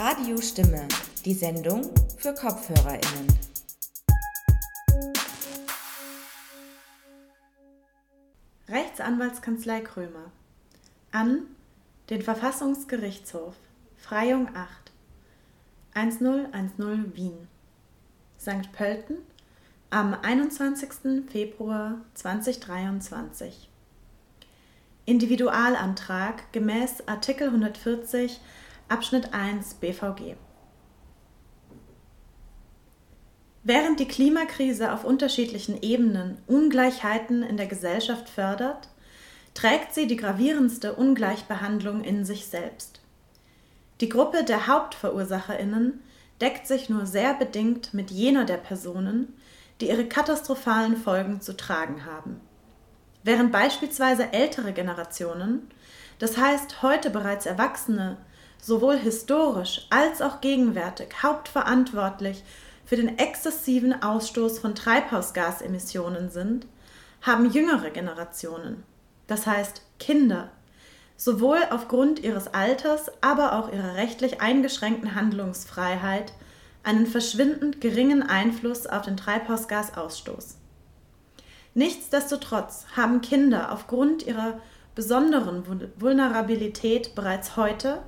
Radio Stimme, die Sendung für KopfhörerInnen. Rechtsanwaltskanzlei Krömer. An den Verfassungsgerichtshof. Freiung 8. 1010 Wien. St. Pölten am 21. Februar 2023. Individualantrag gemäß Artikel 140 Abschnitt 1 BVG. Während die Klimakrise auf unterschiedlichen Ebenen Ungleichheiten in der Gesellschaft fördert, trägt sie die gravierendste Ungleichbehandlung in sich selbst. Die Gruppe der Hauptverursacherinnen deckt sich nur sehr bedingt mit jener der Personen, die ihre katastrophalen Folgen zu tragen haben. Während beispielsweise ältere Generationen, das heißt heute bereits Erwachsene, sowohl historisch als auch gegenwärtig hauptverantwortlich für den exzessiven Ausstoß von Treibhausgasemissionen sind, haben jüngere Generationen, das heißt Kinder, sowohl aufgrund ihres Alters, aber auch ihrer rechtlich eingeschränkten Handlungsfreiheit einen verschwindend geringen Einfluss auf den Treibhausgasausstoß. Nichtsdestotrotz haben Kinder aufgrund ihrer besonderen Vulnerabilität bereits heute,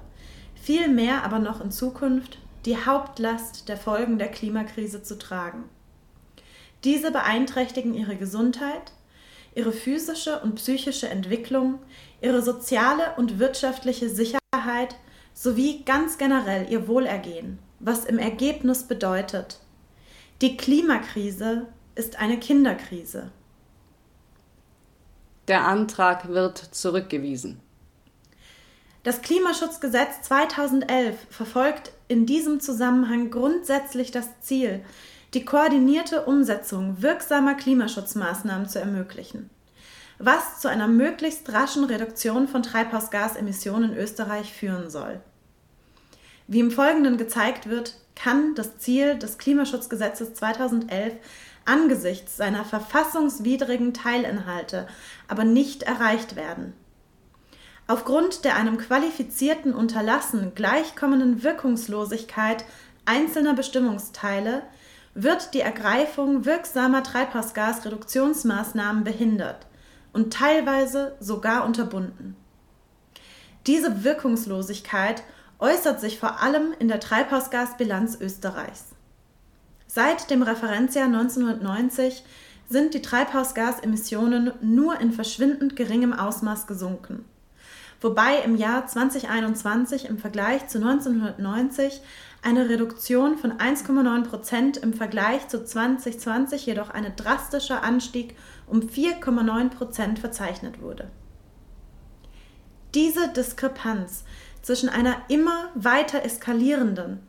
viel mehr aber noch in Zukunft, die Hauptlast der Folgen der Klimakrise zu tragen. Diese beeinträchtigen ihre Gesundheit, ihre physische und psychische Entwicklung, ihre soziale und wirtschaftliche Sicherheit sowie ganz generell ihr Wohlergehen, was im Ergebnis bedeutet, die Klimakrise ist eine Kinderkrise. Der Antrag wird zurückgewiesen. Das Klimaschutzgesetz 2011 verfolgt in diesem Zusammenhang grundsätzlich das Ziel, die koordinierte Umsetzung wirksamer Klimaschutzmaßnahmen zu ermöglichen, was zu einer möglichst raschen Reduktion von Treibhausgasemissionen in Österreich führen soll. Wie im Folgenden gezeigt wird, kann das Ziel des Klimaschutzgesetzes 2011 angesichts seiner verfassungswidrigen Teilinhalte aber nicht erreicht werden. Aufgrund der einem qualifizierten Unterlassen gleichkommenden Wirkungslosigkeit einzelner Bestimmungsteile wird die Ergreifung wirksamer Treibhausgasreduktionsmaßnahmen behindert und teilweise sogar unterbunden. Diese Wirkungslosigkeit äußert sich vor allem in der Treibhausgasbilanz Österreichs. Seit dem Referenzjahr 1990 sind die Treibhausgasemissionen nur in verschwindend geringem Ausmaß gesunken, wobei im Jahr 2021 im Vergleich zu 1990 eine Reduktion von 1,9 Prozent im Vergleich zu 2020 jedoch ein drastischer Anstieg um 4,9 Prozent verzeichnet wurde. Diese Diskrepanz zwischen einer immer weiter eskalierenden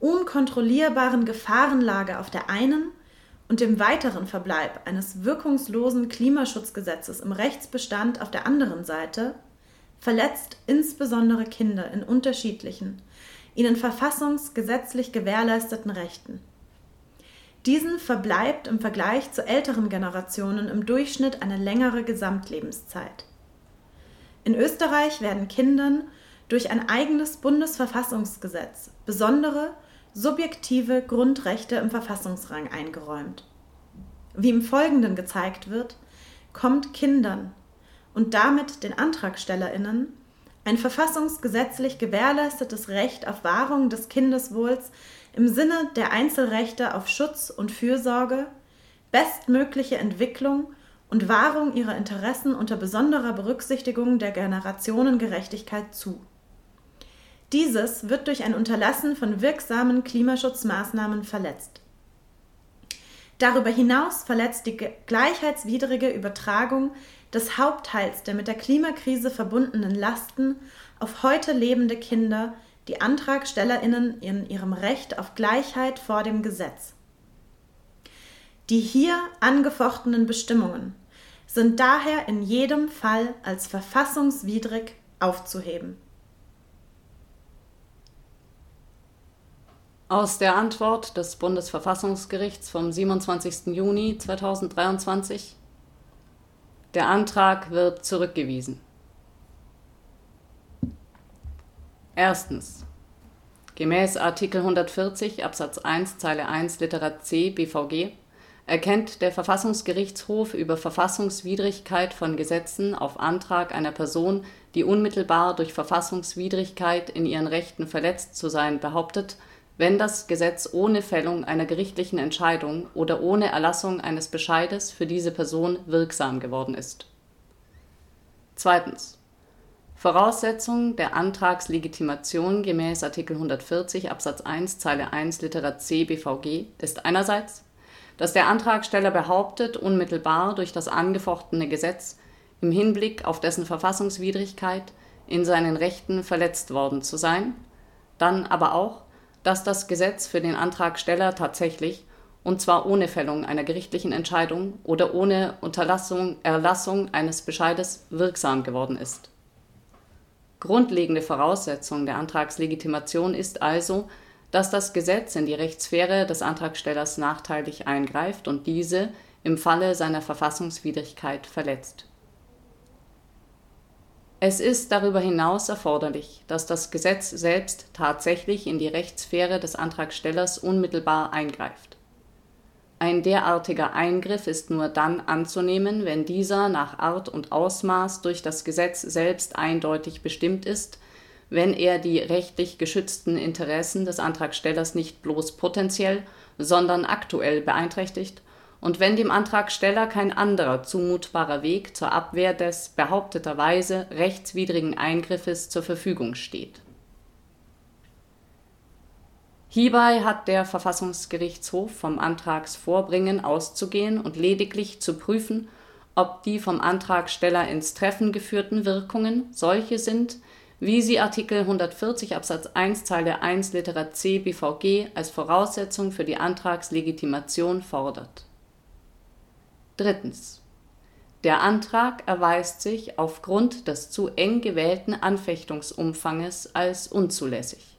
unkontrollierbaren Gefahrenlage auf der einen und dem weiteren Verbleib eines wirkungslosen Klimaschutzgesetzes im Rechtsbestand auf der anderen Seite verletzt insbesondere Kinder in unterschiedlichen, ihnen verfassungsgesetzlich gewährleisteten Rechten. Diesen verbleibt im Vergleich zu älteren Generationen im Durchschnitt eine längere Gesamtlebenszeit. In Österreich werden Kindern durch ein eigenes Bundesverfassungsgesetz besondere subjektive Grundrechte im Verfassungsrang eingeräumt. Wie im Folgenden gezeigt wird, kommt Kindern und damit den Antragstellerinnen ein verfassungsgesetzlich gewährleistetes Recht auf Wahrung des Kindeswohls im Sinne der Einzelrechte auf Schutz und Fürsorge, bestmögliche Entwicklung und Wahrung ihrer Interessen unter besonderer Berücksichtigung der Generationengerechtigkeit zu. Dieses wird durch ein Unterlassen von wirksamen Klimaschutzmaßnahmen verletzt. Darüber hinaus verletzt die gleichheitswidrige Übertragung des Hauptteils der mit der Klimakrise verbundenen Lasten auf heute lebende Kinder die Antragstellerinnen in ihrem Recht auf Gleichheit vor dem Gesetz. Die hier angefochtenen Bestimmungen sind daher in jedem Fall als verfassungswidrig aufzuheben. Aus der Antwort des Bundesverfassungsgerichts vom 27. Juni 2023 Der Antrag wird zurückgewiesen. Erstens. Gemäß Artikel 140 Absatz 1 Zeile 1 Litera c BVG erkennt der Verfassungsgerichtshof über Verfassungswidrigkeit von Gesetzen auf Antrag einer Person, die unmittelbar durch Verfassungswidrigkeit in ihren Rechten verletzt zu sein behauptet, wenn das Gesetz ohne Fällung einer gerichtlichen Entscheidung oder ohne Erlassung eines Bescheides für diese Person wirksam geworden ist. Zweitens Voraussetzung der Antragslegitimation gemäß Art. 140 Absatz 1 Zeile 1 Litera c BVG ist einerseits, dass der Antragsteller behauptet, unmittelbar durch das angefochtene Gesetz im Hinblick auf dessen Verfassungswidrigkeit in seinen Rechten verletzt worden zu sein, dann aber auch, dass das Gesetz für den Antragsteller tatsächlich und zwar ohne Fällung einer gerichtlichen Entscheidung oder ohne Unterlassung Erlassung eines Bescheides wirksam geworden ist Grundlegende Voraussetzung der Antragslegitimation ist also, dass das Gesetz in die Rechtssphäre des Antragstellers nachteilig eingreift und diese im Falle seiner Verfassungswidrigkeit verletzt. Es ist darüber hinaus erforderlich, dass das Gesetz selbst tatsächlich in die Rechtssphäre des Antragstellers unmittelbar eingreift. Ein derartiger Eingriff ist nur dann anzunehmen, wenn dieser nach Art und Ausmaß durch das Gesetz selbst eindeutig bestimmt ist, wenn er die rechtlich geschützten Interessen des Antragstellers nicht bloß potenziell, sondern aktuell beeinträchtigt und wenn dem Antragsteller kein anderer zumutbarer Weg zur Abwehr des behaupteterweise rechtswidrigen Eingriffes zur Verfügung steht Hierbei hat der Verfassungsgerichtshof vom Antragsvorbringen auszugehen und lediglich zu prüfen, ob die vom Antragsteller ins Treffen geführten Wirkungen solche sind, wie sie Artikel 140 Absatz 1 Zeile 1 Litera c BVG als Voraussetzung für die Antragslegitimation fordert. Drittens. Der Antrag erweist sich aufgrund des zu eng gewählten Anfechtungsumfanges als unzulässig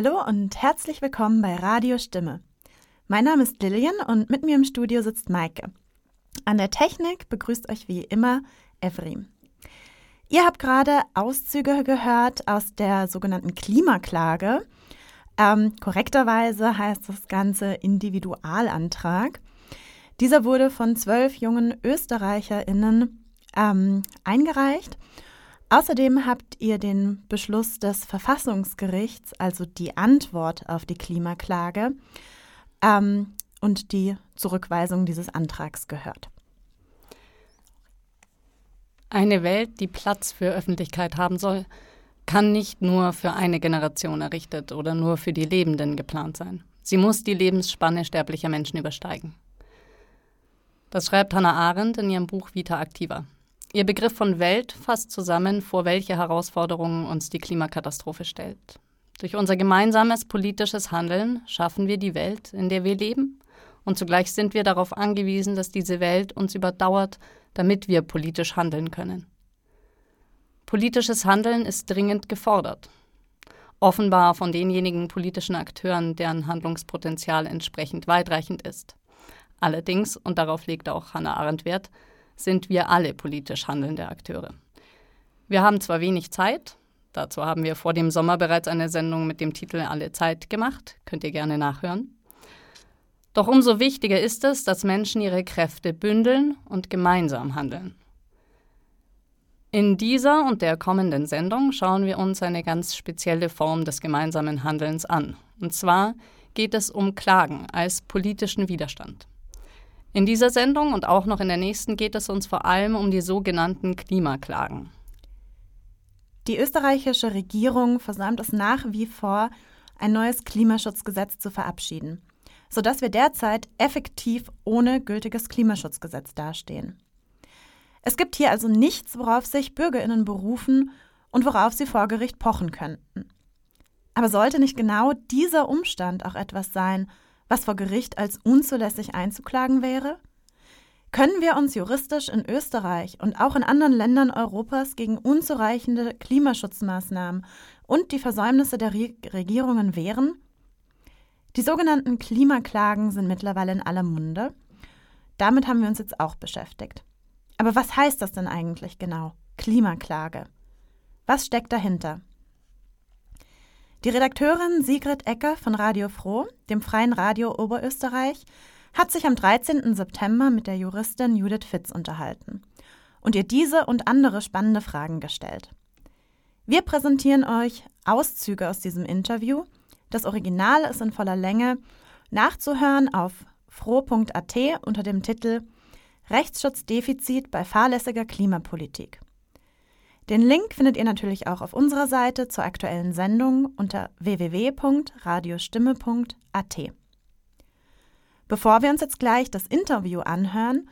Hallo und herzlich willkommen bei Radio Stimme. Mein Name ist Lillian und mit mir im Studio sitzt Maike. An der Technik begrüßt euch wie immer Evrim. Ihr habt gerade Auszüge gehört aus der sogenannten Klimaklage. Ähm, korrekterweise heißt das Ganze Individualantrag. Dieser wurde von zwölf jungen ÖsterreicherInnen ähm, eingereicht Außerdem habt ihr den Beschluss des Verfassungsgerichts, also die Antwort auf die Klimaklage ähm, und die Zurückweisung dieses Antrags gehört. Eine Welt, die Platz für Öffentlichkeit haben soll, kann nicht nur für eine Generation errichtet oder nur für die Lebenden geplant sein. Sie muss die Lebensspanne sterblicher Menschen übersteigen. Das schreibt Hannah Arendt in ihrem Buch Vita Activa. Ihr Begriff von Welt fasst zusammen, vor welche Herausforderungen uns die Klimakatastrophe stellt. Durch unser gemeinsames politisches Handeln schaffen wir die Welt, in der wir leben, und zugleich sind wir darauf angewiesen, dass diese Welt uns überdauert, damit wir politisch handeln können. Politisches Handeln ist dringend gefordert. Offenbar von denjenigen politischen Akteuren, deren Handlungspotenzial entsprechend weitreichend ist. Allerdings, und darauf legt auch Hannah Arendt Wert, sind wir alle politisch handelnde Akteure. Wir haben zwar wenig Zeit, dazu haben wir vor dem Sommer bereits eine Sendung mit dem Titel Alle Zeit gemacht, könnt ihr gerne nachhören. Doch umso wichtiger ist es, dass Menschen ihre Kräfte bündeln und gemeinsam handeln. In dieser und der kommenden Sendung schauen wir uns eine ganz spezielle Form des gemeinsamen Handelns an, Und zwar geht es um Klagen als politischen Widerstand. In dieser Sendung und auch noch in der nächsten geht es uns vor allem um die sogenannten Klimaklagen. Die österreichische Regierung versäumt es nach wie vor, ein neues Klimaschutzgesetz zu verabschieden, sodass wir derzeit effektiv ohne gültiges Klimaschutzgesetz dastehen. Es gibt hier also nichts, worauf sich Bürgerinnen berufen und worauf sie vor Gericht pochen könnten. Aber sollte nicht genau dieser Umstand auch etwas sein, was vor Gericht als unzulässig einzuklagen wäre? Können wir uns juristisch in Österreich und auch in anderen Ländern Europas gegen unzureichende Klimaschutzmaßnahmen und die Versäumnisse der Re Regierungen wehren? Die sogenannten Klimaklagen sind mittlerweile in aller Munde. Damit haben wir uns jetzt auch beschäftigt. Aber was heißt das denn eigentlich genau? Klimaklage. Was steckt dahinter? Die Redakteurin Sigrid Ecker von Radio Froh, dem freien Radio Oberösterreich, hat sich am 13. September mit der Juristin Judith Fitz unterhalten und ihr diese und andere spannende Fragen gestellt. Wir präsentieren euch Auszüge aus diesem Interview. Das Original ist in voller Länge nachzuhören auf froh.at unter dem Titel Rechtsschutzdefizit bei fahrlässiger Klimapolitik. Den Link findet ihr natürlich auch auf unserer Seite zur aktuellen Sendung unter www.radiostimme.at. Bevor wir uns jetzt gleich das Interview anhören,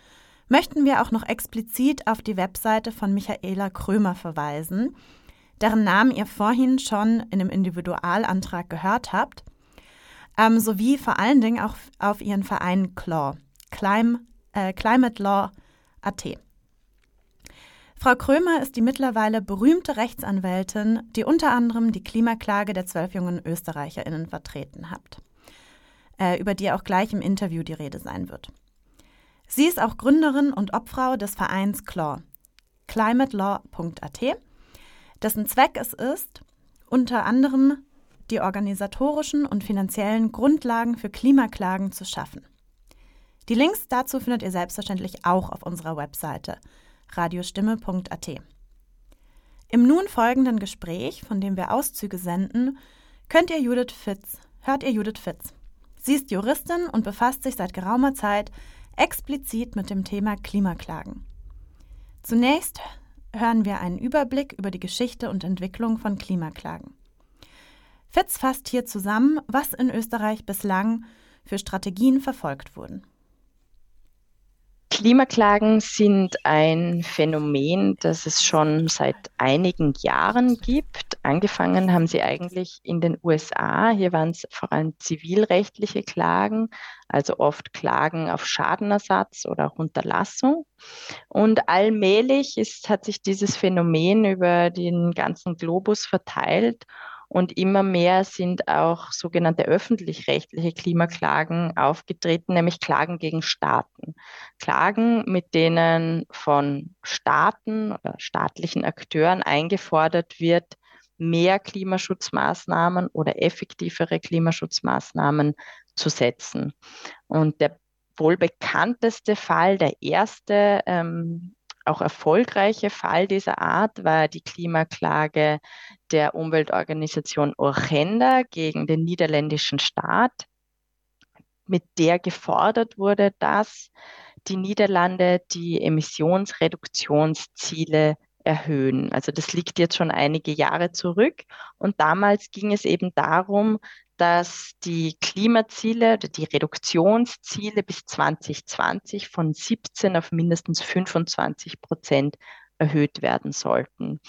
möchten wir auch noch explizit auf die Webseite von Michaela Krömer verweisen, deren Namen ihr vorhin schon in dem Individualantrag gehört habt, ähm, sowie vor allen Dingen auch auf ihren Verein CLAW, Clim, äh, Climate Law AT. Frau Krömer ist die mittlerweile berühmte Rechtsanwältin, die unter anderem die Klimaklage der zwölf jungen ÖsterreicherInnen vertreten hat äh, über die auch gleich im Interview die Rede sein wird. Sie ist auch Gründerin und Obfrau des Vereins CLAW, climatelaw.at, dessen Zweck es ist, unter anderem die organisatorischen und finanziellen Grundlagen für Klimaklagen zu schaffen. Die Links dazu findet ihr selbstverständlich auch auf unserer Webseite radiostimme.at. Im nun folgenden Gespräch, von dem wir Auszüge senden, könnt ihr Judith Fitz, hört ihr Judith Fitz. Sie ist Juristin und befasst sich seit geraumer Zeit explizit mit dem Thema Klimaklagen. Zunächst hören wir einen Überblick über die Geschichte und Entwicklung von Klimaklagen. Fitz fasst hier zusammen, was in Österreich bislang für Strategien verfolgt wurden. Klimaklagen sind ein Phänomen, das es schon seit einigen Jahren gibt. Angefangen haben sie eigentlich in den USA. Hier waren es vor allem zivilrechtliche Klagen, also oft Klagen auf Schadenersatz oder auch Unterlassung. Und allmählich ist, hat sich dieses Phänomen über den ganzen Globus verteilt und immer mehr sind auch sogenannte öffentlich-rechtliche Klimaklagen aufgetreten, nämlich Klagen gegen Staaten. Klagen, mit denen von Staaten oder staatlichen Akteuren eingefordert wird, mehr Klimaschutzmaßnahmen oder effektivere Klimaschutzmaßnahmen zu setzen. Und der wohl bekannteste Fall, der erste ähm, auch erfolgreiche Fall dieser Art war die Klimaklage der Umweltorganisation Orgenda gegen den niederländischen Staat, mit der gefordert wurde, dass die Niederlande die Emissionsreduktionsziele erhöhen. Also das liegt jetzt schon einige Jahre zurück. Und damals ging es eben darum, dass die Klimaziele oder die Reduktionsziele bis 2020 von 17 auf mindestens 25 Prozent erhöht werden sollten.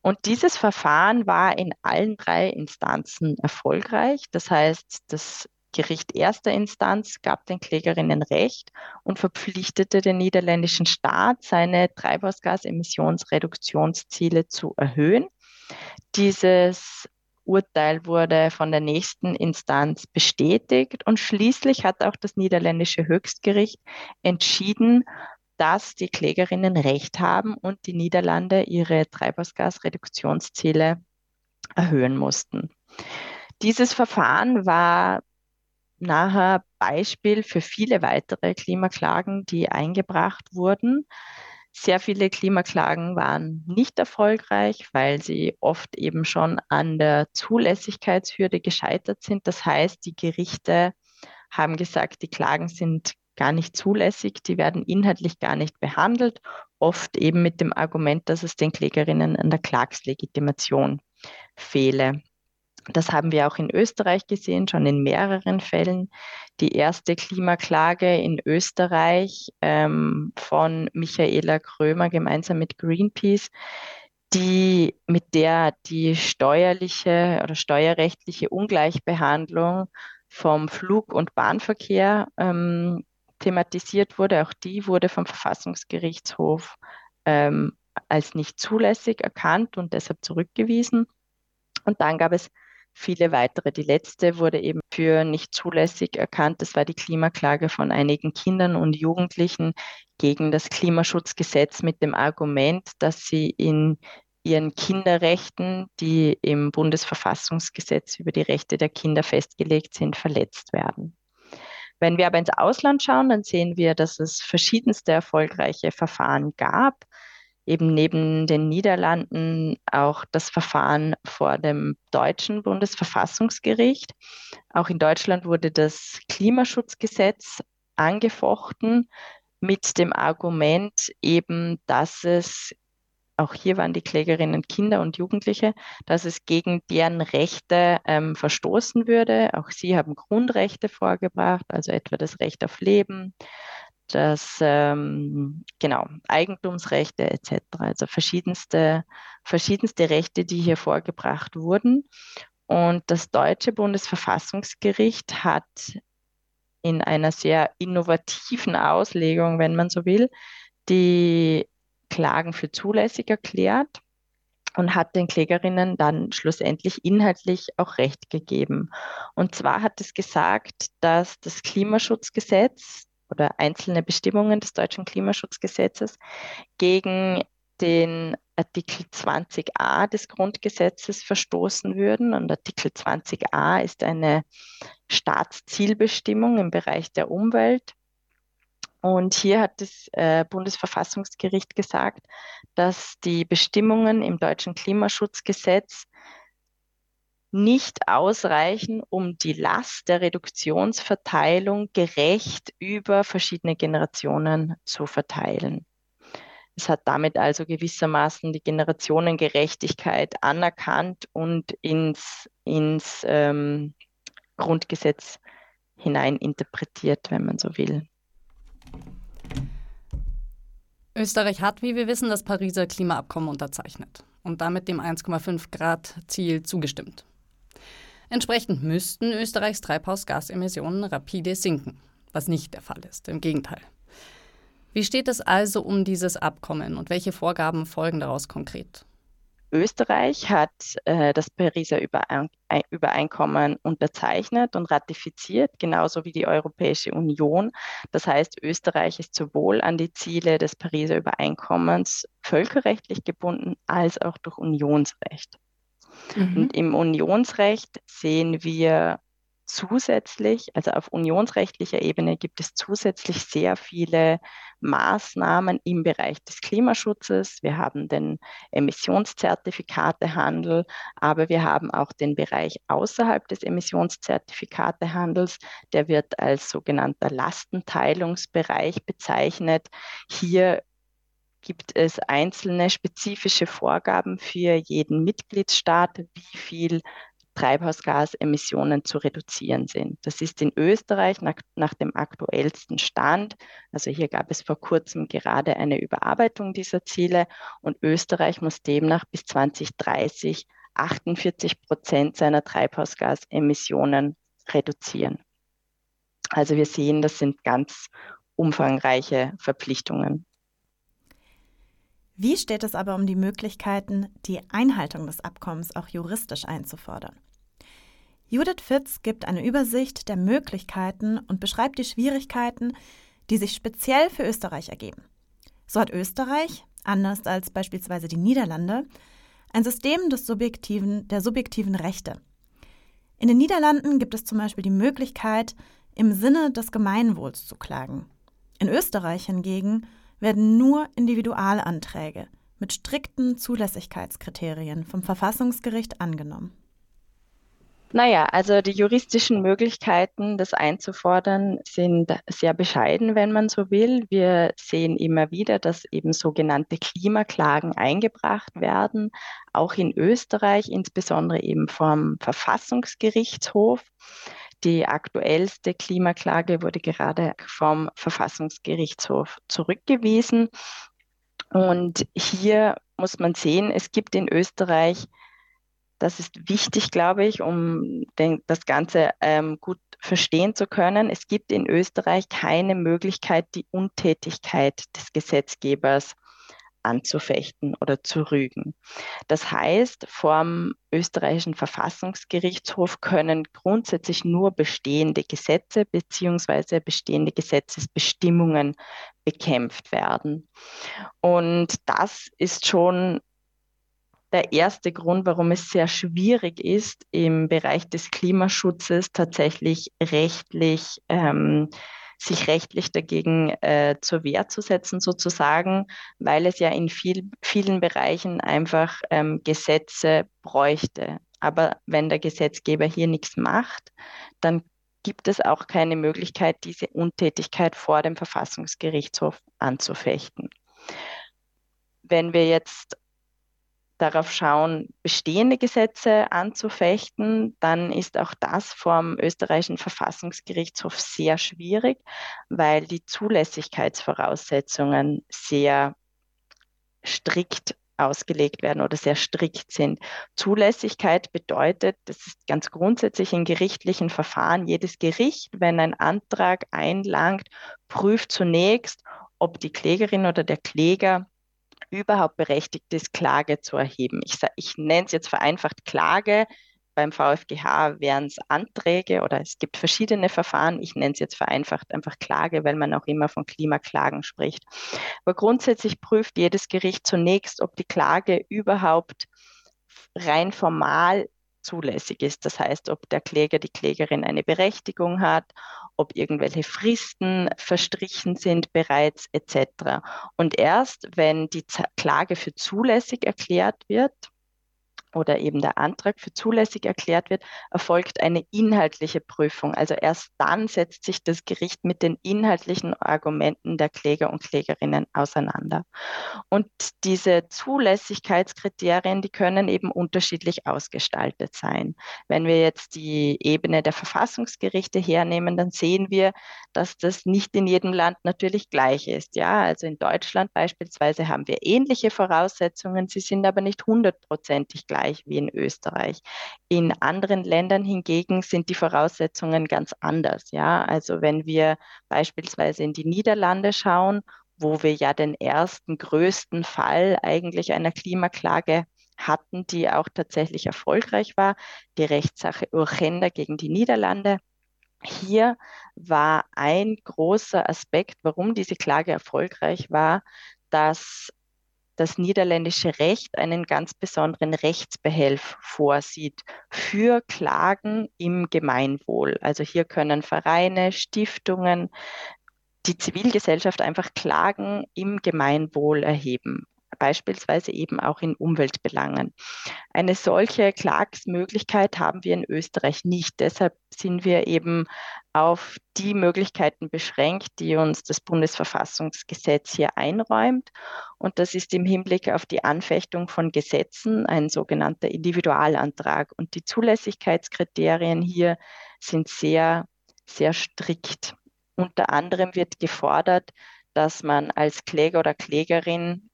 Und dieses Verfahren war in allen drei Instanzen erfolgreich. Das heißt, das Gericht erster Instanz gab den Klägerinnen Recht und verpflichtete den niederländischen Staat, seine Treibhausgasemissionsreduktionsziele zu erhöhen. Dieses Urteil wurde von der nächsten Instanz bestätigt und schließlich hat auch das niederländische Höchstgericht entschieden, dass die Klägerinnen Recht haben und die Niederlande ihre Treibhausgasreduktionsziele erhöhen mussten. Dieses Verfahren war nachher Beispiel für viele weitere Klimaklagen, die eingebracht wurden. Sehr viele Klimaklagen waren nicht erfolgreich, weil sie oft eben schon an der Zulässigkeitshürde gescheitert sind. Das heißt, die Gerichte haben gesagt, die Klagen sind gar nicht zulässig, die werden inhaltlich gar nicht behandelt, oft eben mit dem Argument, dass es den Klägerinnen an der Klagslegitimation fehle. Das haben wir auch in Österreich gesehen, schon in mehreren Fällen. Die erste Klimaklage in Österreich ähm, von Michaela Krömer gemeinsam mit Greenpeace, die, mit der die steuerliche oder steuerrechtliche Ungleichbehandlung vom Flug- und Bahnverkehr ähm, thematisiert wurde. Auch die wurde vom Verfassungsgerichtshof ähm, als nicht zulässig erkannt und deshalb zurückgewiesen. Und dann gab es viele weitere. Die letzte wurde eben für nicht zulässig erkannt. Das war die Klimaklage von einigen Kindern und Jugendlichen gegen das Klimaschutzgesetz mit dem Argument, dass sie in ihren Kinderrechten, die im Bundesverfassungsgesetz über die Rechte der Kinder festgelegt sind, verletzt werden. Wenn wir aber ins Ausland schauen, dann sehen wir, dass es verschiedenste erfolgreiche Verfahren gab eben neben den Niederlanden auch das Verfahren vor dem deutschen Bundesverfassungsgericht. Auch in Deutschland wurde das Klimaschutzgesetz angefochten mit dem Argument eben, dass es auch hier waren die Klägerinnen Kinder und Jugendliche, dass es gegen deren Rechte ähm, verstoßen würde. Auch sie haben Grundrechte vorgebracht, also etwa das Recht auf Leben, das ähm, genau Eigentumsrechte etc. Also verschiedenste verschiedenste Rechte, die hier vorgebracht wurden. Und das deutsche Bundesverfassungsgericht hat in einer sehr innovativen Auslegung, wenn man so will, die Klagen für zulässig erklärt und hat den Klägerinnen dann schlussendlich inhaltlich auch Recht gegeben. Und zwar hat es gesagt, dass das Klimaschutzgesetz oder einzelne Bestimmungen des deutschen Klimaschutzgesetzes gegen den Artikel 20a des Grundgesetzes verstoßen würden. Und Artikel 20a ist eine Staatszielbestimmung im Bereich der Umwelt. Und hier hat das äh, Bundesverfassungsgericht gesagt, dass die Bestimmungen im deutschen Klimaschutzgesetz nicht ausreichen, um die Last der Reduktionsverteilung gerecht über verschiedene Generationen zu verteilen. Es hat damit also gewissermaßen die Generationengerechtigkeit anerkannt und ins, ins ähm, Grundgesetz hinein interpretiert, wenn man so will. Österreich hat, wie wir wissen, das Pariser Klimaabkommen unterzeichnet und damit dem 1,5 Grad Ziel zugestimmt. Entsprechend müssten Österreichs Treibhausgasemissionen rapide sinken, was nicht der Fall ist, im Gegenteil. Wie steht es also um dieses Abkommen und welche Vorgaben folgen daraus konkret? Österreich hat äh, das Pariser Überein Übereinkommen unterzeichnet und ratifiziert, genauso wie die Europäische Union. Das heißt, Österreich ist sowohl an die Ziele des Pariser Übereinkommens völkerrechtlich gebunden als auch durch Unionsrecht. Mhm. Und im Unionsrecht sehen wir zusätzlich, also auf unionsrechtlicher Ebene gibt es zusätzlich sehr viele Maßnahmen im Bereich des Klimaschutzes. Wir haben den Emissionszertifikatehandel, aber wir haben auch den Bereich außerhalb des Emissionszertifikatehandels. Der wird als sogenannter Lastenteilungsbereich bezeichnet. Hier gibt es einzelne spezifische Vorgaben für jeden Mitgliedstaat, wie viel Treibhausgasemissionen zu reduzieren sind. Das ist in Österreich nach, nach, dem aktuellsten Stand. Also hier gab es vor kurzem gerade eine Überarbeitung dieser Ziele und Österreich muss demnach bis 2030 48 Prozent seiner Treibhausgasemissionen reduzieren. Also wir sehen, das sind ganz umfangreiche Verpflichtungen. Wie steht es aber um die Möglichkeiten, die Einhaltung des Abkommens auch juristisch einzufordern? Judith Fitz gibt eine Übersicht der Möglichkeiten und beschreibt die Schwierigkeiten, die sich speziell für Österreich ergeben. So hat Österreich, anders als beispielsweise die Niederlande, ein System des subjektiven, der subjektiven Rechte. In den Niederlanden gibt es zum Beispiel die Möglichkeit, im Sinne des Gemeinwohls zu klagen. In Österreich hingegen werden nur Individualanträge mit strikten Zulässigkeitskriterien vom Verfassungsgericht angenommen. Naja, also die juristischen Möglichkeiten, das einzufordern, sind sehr bescheiden, wenn man so will. Wir sehen immer wieder, dass eben sogenannte Klimaklagen eingebracht werden, auch in Österreich, insbesondere eben vom Verfassungsgerichtshof. Die aktuellste Klimaklage wurde gerade vom Verfassungsgerichtshof zurückgewiesen. Und hier muss man sehen, es gibt in Österreich das ist wichtig, glaube ich, um den, das Ganze ähm, gut verstehen zu können. Es gibt in Österreich keine Möglichkeit, die Untätigkeit des Gesetzgebers anzufechten oder zu rügen. Das heißt, vom österreichischen Verfassungsgerichtshof können grundsätzlich nur bestehende Gesetze beziehungsweise bestehende Gesetzesbestimmungen bekämpft werden. Und das ist schon der erste Grund, warum es sehr schwierig ist, im Bereich des Klimaschutzes tatsächlich rechtlich, ähm, sich rechtlich dagegen äh, zur Wehr zu setzen, sozusagen, weil es ja in viel, vielen Bereichen einfach ähm, Gesetze bräuchte. Aber wenn der Gesetzgeber hier nichts macht, dann gibt es auch keine Möglichkeit, diese Untätigkeit vor dem Verfassungsgerichtshof anzufechten. Wenn wir jetzt darauf schauen, bestehende Gesetze anzufechten, dann ist auch das vom österreichischen Verfassungsgerichtshof sehr schwierig, weil die Zulässigkeitsvoraussetzungen sehr strikt ausgelegt werden oder sehr strikt sind. Zulässigkeit bedeutet, das ist ganz grundsätzlich in gerichtlichen Verfahren, jedes Gericht, wenn ein Antrag einlangt, prüft zunächst, ob die Klägerin oder der Kläger überhaupt berechtigt ist, Klage zu erheben. Ich, ich nenne es jetzt vereinfacht Klage. Beim VfGH wären es Anträge oder es gibt verschiedene Verfahren. Ich nenne es jetzt vereinfacht einfach Klage, weil man auch immer von Klimaklagen spricht. Aber grundsätzlich prüft jedes Gericht zunächst, ob die Klage überhaupt rein formal zulässig ist. Das heißt, ob der Kläger, die Klägerin eine Berechtigung hat, ob irgendwelche Fristen verstrichen sind bereits etc. Und erst wenn die Klage für zulässig erklärt wird, oder eben der Antrag für zulässig erklärt wird, erfolgt eine inhaltliche Prüfung. Also erst dann setzt sich das Gericht mit den inhaltlichen Argumenten der Kläger und Klägerinnen auseinander. Und diese Zulässigkeitskriterien, die können eben unterschiedlich ausgestaltet sein. Wenn wir jetzt die Ebene der Verfassungsgerichte hernehmen, dann sehen wir, dass das nicht in jedem Land natürlich gleich ist. Ja, also in Deutschland beispielsweise haben wir ähnliche Voraussetzungen, sie sind aber nicht hundertprozentig gleich gleich wie in Österreich. In anderen Ländern hingegen sind die Voraussetzungen ganz anders. Ja, also wenn wir beispielsweise in die Niederlande schauen, wo wir ja den ersten größten Fall eigentlich einer Klimaklage hatten, die auch tatsächlich erfolgreich war, die Rechtssache Urgenda gegen die Niederlande. Hier war ein großer Aspekt, warum diese Klage erfolgreich war, dass das niederländische Recht einen ganz besonderen Rechtsbehelf vorsieht für Klagen im Gemeinwohl. Also hier können Vereine, Stiftungen, die Zivilgesellschaft einfach Klagen im Gemeinwohl erheben beispielsweise eben auch in Umweltbelangen. Eine solche Klagsmöglichkeit haben wir in Österreich nicht. Deshalb sind wir eben auf die Möglichkeiten beschränkt, die uns das Bundesverfassungsgesetz hier einräumt. Und das ist im Hinblick auf die Anfechtung von Gesetzen ein sogenannter Individualantrag. Und die Zulässigkeitskriterien hier sind sehr, sehr strikt. Unter anderem wird gefordert, dass man als Kläger oder Klägerin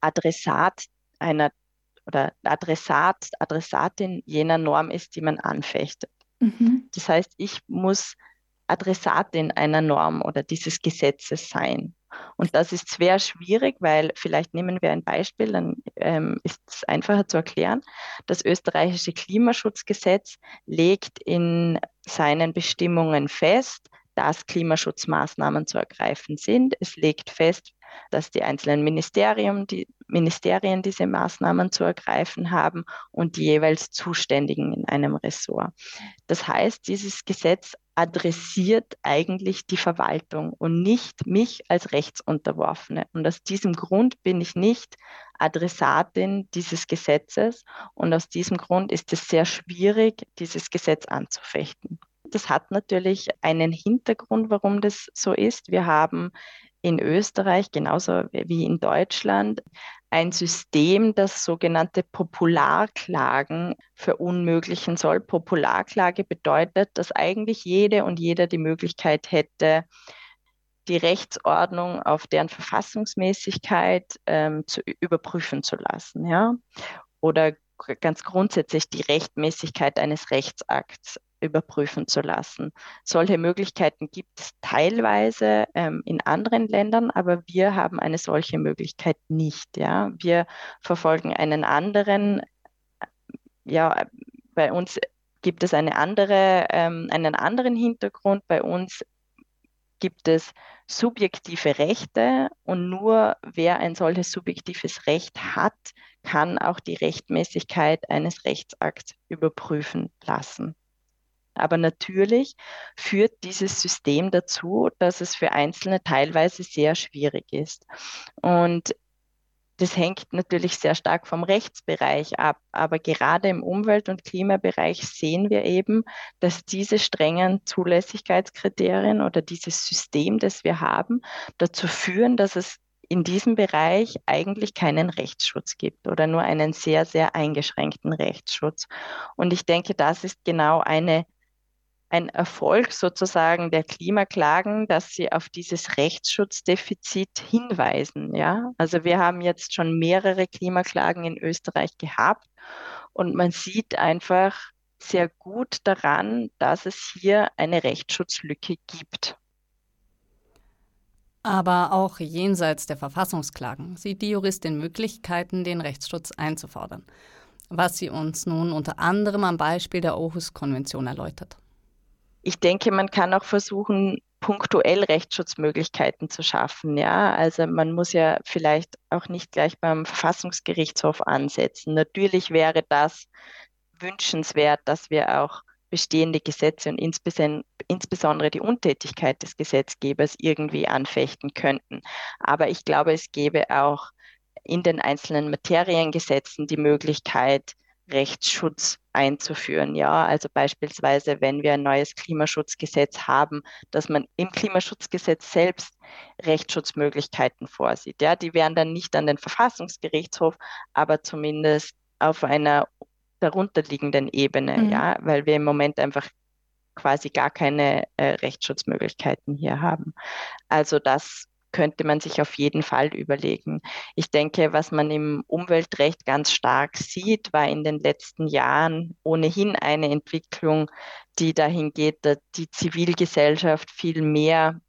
Adressat einer oder Adressat, Adressatin jener Norm ist, die man anfechtet. Mhm. Das heißt, ich muss Adressatin einer Norm oder dieses Gesetzes sein. Und das ist sehr schwierig, weil vielleicht nehmen wir ein Beispiel, dann ähm, ist es einfacher zu erklären. Das österreichische Klimaschutzgesetz legt in seinen Bestimmungen fest, dass Klimaschutzmaßnahmen zu ergreifen sind. Es legt fest, dass die einzelnen Ministerien, die Ministerien diese Maßnahmen zu ergreifen haben und die jeweils Zuständigen in einem Ressort. Das heißt, dieses Gesetz adressiert eigentlich die Verwaltung und nicht mich als Rechtsunterworfene. Und aus diesem Grund bin ich nicht Adressatin dieses Gesetzes und aus diesem Grund ist es sehr schwierig, dieses Gesetz anzufechten. Das hat natürlich einen Hintergrund, warum das so ist. Wir haben in Österreich genauso wie in Deutschland ein System, das sogenannte Popularklagen verunmöglichen soll. Popularklage bedeutet, dass eigentlich jede und jeder die Möglichkeit hätte, die Rechtsordnung auf deren Verfassungsmäßigkeit ähm, zu überprüfen zu lassen, ja, oder ganz grundsätzlich die Rechtmäßigkeit eines Rechtsakts überprüfen zu lassen. Solche Möglichkeiten gibt es teilweise ähm, in anderen Ländern, aber wir haben eine solche Möglichkeit nicht. Ja? Wir verfolgen einen anderen, ja, bei uns gibt es eine andere, ähm, einen anderen Hintergrund. Bei uns gibt es subjektive Rechte und nur wer ein solches subjektives Recht hat, kann auch die Rechtmäßigkeit eines Rechtsakts überprüfen lassen. Aber natürlich führt dieses System dazu, dass es für Einzelne teilweise sehr schwierig ist. Und das hängt natürlich sehr stark vom Rechtsbereich ab. Aber gerade im Umwelt- und Klimabereich sehen wir eben, dass diese strengen Zulässigkeitskriterien oder dieses System, das wir haben, dazu führen, dass es in diesem Bereich eigentlich keinen Rechtsschutz gibt oder nur einen sehr, sehr eingeschränkten Rechtsschutz. Und ich denke, das ist genau eine ein Erfolg sozusagen der Klimaklagen, dass sie auf dieses Rechtsschutzdefizit hinweisen. Ja, also wir haben jetzt schon mehrere Klimaklagen in Österreich gehabt und man sieht einfach sehr gut daran, dass es hier eine Rechtsschutzlücke gibt. Aber auch jenseits der Verfassungsklagen sieht die Juristin Möglichkeiten, den Rechtsschutz einzufordern, was sie uns nun unter anderem am Beispiel der Aarhus-Konvention erläutert ich denke, man kann auch versuchen, punktuell Rechtsschutzmöglichkeiten zu schaffen. Ja, also man muss ja vielleicht auch nicht gleich beim Verfassungsgerichtshof ansetzen. Natürlich wäre das wünschenswert, dass wir auch bestehende Gesetze und insbesondere die Untätigkeit des Gesetzgebers irgendwie anfechten könnten. Aber ich glaube, es gäbe auch in den einzelnen Materiengesetzen die Möglichkeit, Rechtsschutz einzuführen. Ja, also beispielsweise, wenn wir ein neues Klimaschutzgesetz haben, dass man im Klimaschutzgesetz selbst Rechtsschutzmöglichkeiten vorsieht. Ja, die wären dann nicht an den Verfassungsgerichtshof, aber zumindest auf einer darunterliegenden Ebene, mhm. ja, weil wir im Moment einfach quasi gar keine äh, Rechtsschutzmöglichkeiten hier haben. Also das könnte man sich auf jeden Fall überlegen. Ich denke, was man im Umweltrecht ganz stark sieht, war in den letzten Jahren ohnehin eine Entwicklung, die dahin geht, dass die Zivilgesellschaft viel mehr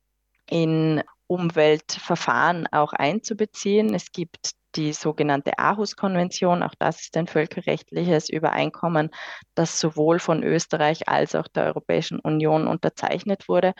in Umweltverfahren auch einzubeziehen. Es gibt die sogenannte Aarhus-Konvention. Auch das ist ein völkerrechtliches Übereinkommen, das sowohl von Österreich als auch der Europäischen Union unterzeichnet wurde.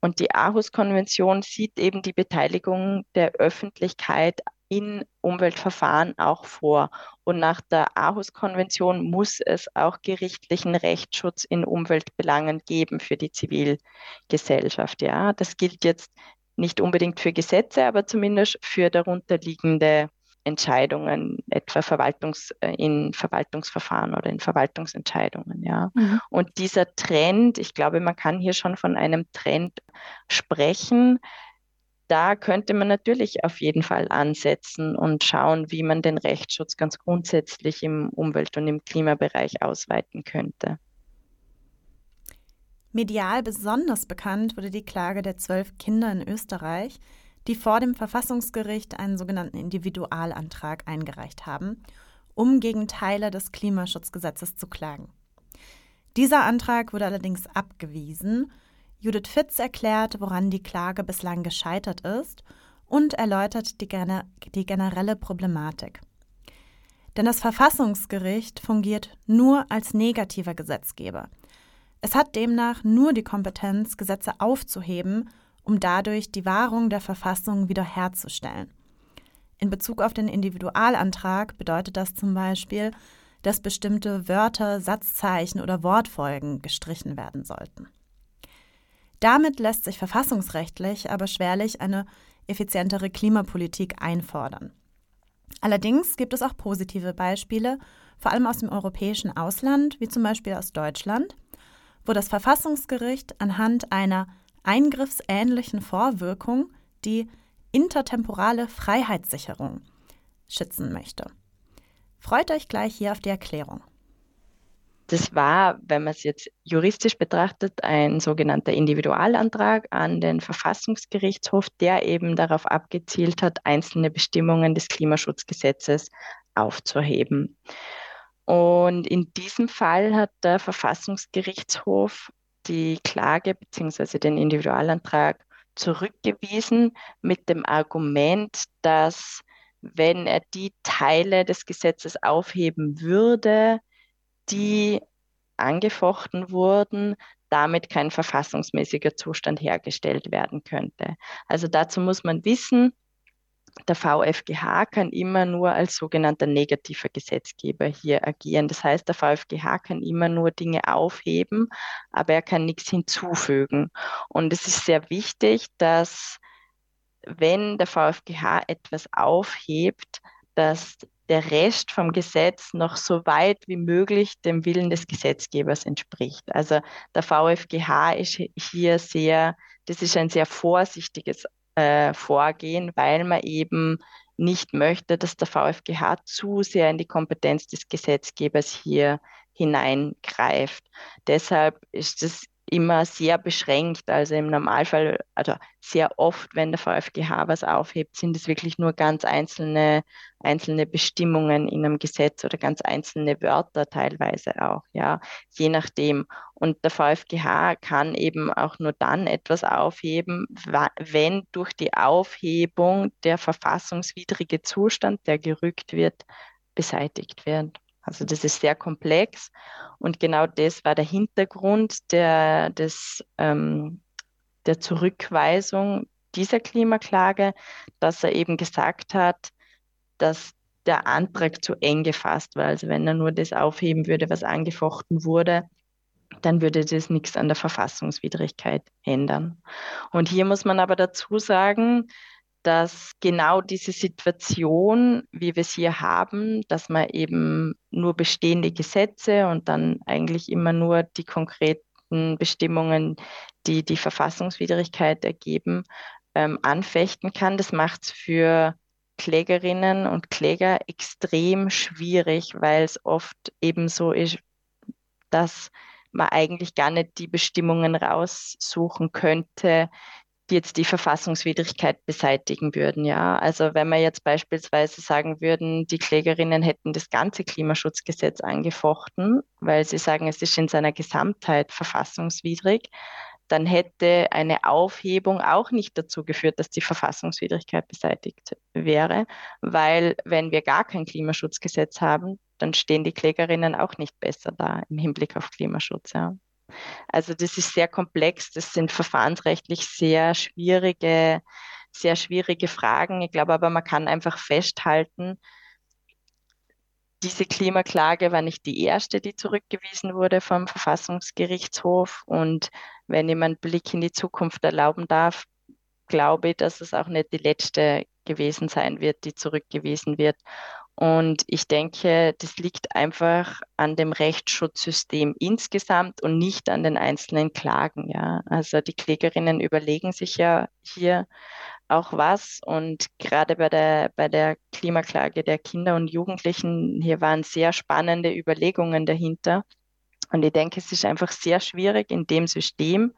Und die Aarhus-Konvention sieht eben die Beteiligung der Öffentlichkeit in Umweltverfahren auch vor. Und nach der Aarhus-Konvention muss es auch gerichtlichen Rechtsschutz in Umweltbelangen geben für die Zivilgesellschaft. Ja, das gilt jetzt nicht unbedingt für Gesetze, aber zumindest für darunterliegende Entscheidungen, etwa Verwaltungs, äh, in Verwaltungsverfahren oder in Verwaltungsentscheidungen. Ja. Mhm. Und dieser Trend, ich glaube, man kann hier schon von einem Trend sprechen. Da könnte man natürlich auf jeden Fall ansetzen und schauen, wie man den Rechtsschutz ganz grundsätzlich im Umwelt- und im Klimabereich ausweiten könnte. Medial besonders bekannt wurde die Klage der zwölf Kinder in Österreich, die vor dem Verfassungsgericht einen sogenannten Individualantrag eingereicht haben, um gegen Teile des Klimaschutzgesetzes zu klagen. Dieser Antrag wurde allerdings abgewiesen. Judith Fitz erklärt, woran die Klage bislang gescheitert ist und erläutert die, gener die generelle Problematik. Denn das Verfassungsgericht fungiert nur als negativer Gesetzgeber. Es hat demnach nur die Kompetenz, Gesetze aufzuheben um dadurch die Wahrung der Verfassung wiederherzustellen. In Bezug auf den Individualantrag bedeutet das zum Beispiel, dass bestimmte Wörter, Satzzeichen oder Wortfolgen gestrichen werden sollten. Damit lässt sich verfassungsrechtlich aber schwerlich eine effizientere Klimapolitik einfordern. Allerdings gibt es auch positive Beispiele, vor allem aus dem europäischen Ausland, wie zum Beispiel aus Deutschland, wo das Verfassungsgericht anhand einer eingriffsähnlichen Vorwirkung die intertemporale Freiheitssicherung schützen möchte. Freut euch gleich hier auf die Erklärung. Das war, wenn man es jetzt juristisch betrachtet, ein sogenannter Individualantrag an den Verfassungsgerichtshof, der eben darauf abgezielt hat, einzelne Bestimmungen des Klimaschutzgesetzes aufzuheben. Und in diesem Fall hat der Verfassungsgerichtshof die Klage bzw. den Individualantrag zurückgewiesen mit dem Argument, dass wenn er die Teile des Gesetzes aufheben würde, die angefochten wurden, damit kein verfassungsmäßiger Zustand hergestellt werden könnte. Also dazu muss man wissen, der VfGH kann immer nur als sogenannter negativer Gesetzgeber hier agieren. Das heißt, der VfGH kann immer nur Dinge aufheben, aber er kann nichts hinzufügen. Und es ist sehr wichtig, dass wenn der VfGH etwas aufhebt, dass der Rest vom Gesetz noch so weit wie möglich dem Willen des Gesetzgebers entspricht. Also der VfGH ist hier sehr, das ist ein sehr vorsichtiges äh, Vorgehen, weil man eben nicht möchte, dass der VfGH zu sehr in die Kompetenz des Gesetzgebers hier hineingreift. Deshalb ist es immer sehr beschränkt. Also im Normalfall, also sehr oft, wenn der VfGH was aufhebt, sind es wirklich nur ganz einzelne, einzelne Bestimmungen in einem Gesetz oder ganz einzelne Wörter teilweise auch, ja, je nachdem. Und der VfGH kann eben auch nur dann etwas aufheben, wenn durch die Aufhebung der verfassungswidrige Zustand, der gerückt wird, beseitigt wird. Also das ist sehr komplex und genau das war der Hintergrund der, des, ähm, der Zurückweisung dieser Klimaklage, dass er eben gesagt hat, dass der Antrag zu eng gefasst war. Also wenn er nur das aufheben würde, was angefochten wurde, dann würde das nichts an der Verfassungswidrigkeit ändern. Und hier muss man aber dazu sagen, dass genau diese Situation, wie wir es hier haben, dass man eben nur bestehende Gesetze und dann eigentlich immer nur die konkreten Bestimmungen, die die Verfassungswidrigkeit ergeben, ähm, anfechten kann, das macht es für Klägerinnen und Kläger extrem schwierig, weil es oft eben so ist, dass man eigentlich gar nicht die Bestimmungen raussuchen könnte, die jetzt die Verfassungswidrigkeit beseitigen würden. Ja, also wenn wir jetzt beispielsweise sagen würden, die Klägerinnen hätten das ganze Klimaschutzgesetz angefochten, weil sie sagen, es ist in seiner Gesamtheit verfassungswidrig, dann hätte eine Aufhebung auch nicht dazu geführt, dass die Verfassungswidrigkeit beseitigt wäre, weil wenn wir gar kein Klimaschutzgesetz haben, dann stehen die Klägerinnen auch nicht besser da im Hinblick auf Klimaschutz. Ja. Also das ist sehr komplex, das sind verfahrensrechtlich sehr schwierige, sehr schwierige Fragen. Ich glaube aber, man kann einfach festhalten, diese Klimaklage war nicht die erste, die zurückgewiesen wurde vom Verfassungsgerichtshof. Und wenn ich einen Blick in die Zukunft erlauben darf, glaube ich, dass es auch nicht die letzte gewesen sein wird, die zurückgewiesen wird. Und ich denke, das liegt einfach an dem Rechtsschutzsystem insgesamt und nicht an den einzelnen Klagen. Ja. Also die Klägerinnen überlegen sich ja hier auch was. Und gerade bei der, bei der Klimaklage der Kinder und Jugendlichen, hier waren sehr spannende Überlegungen dahinter. Und ich denke, es ist einfach sehr schwierig, in dem System,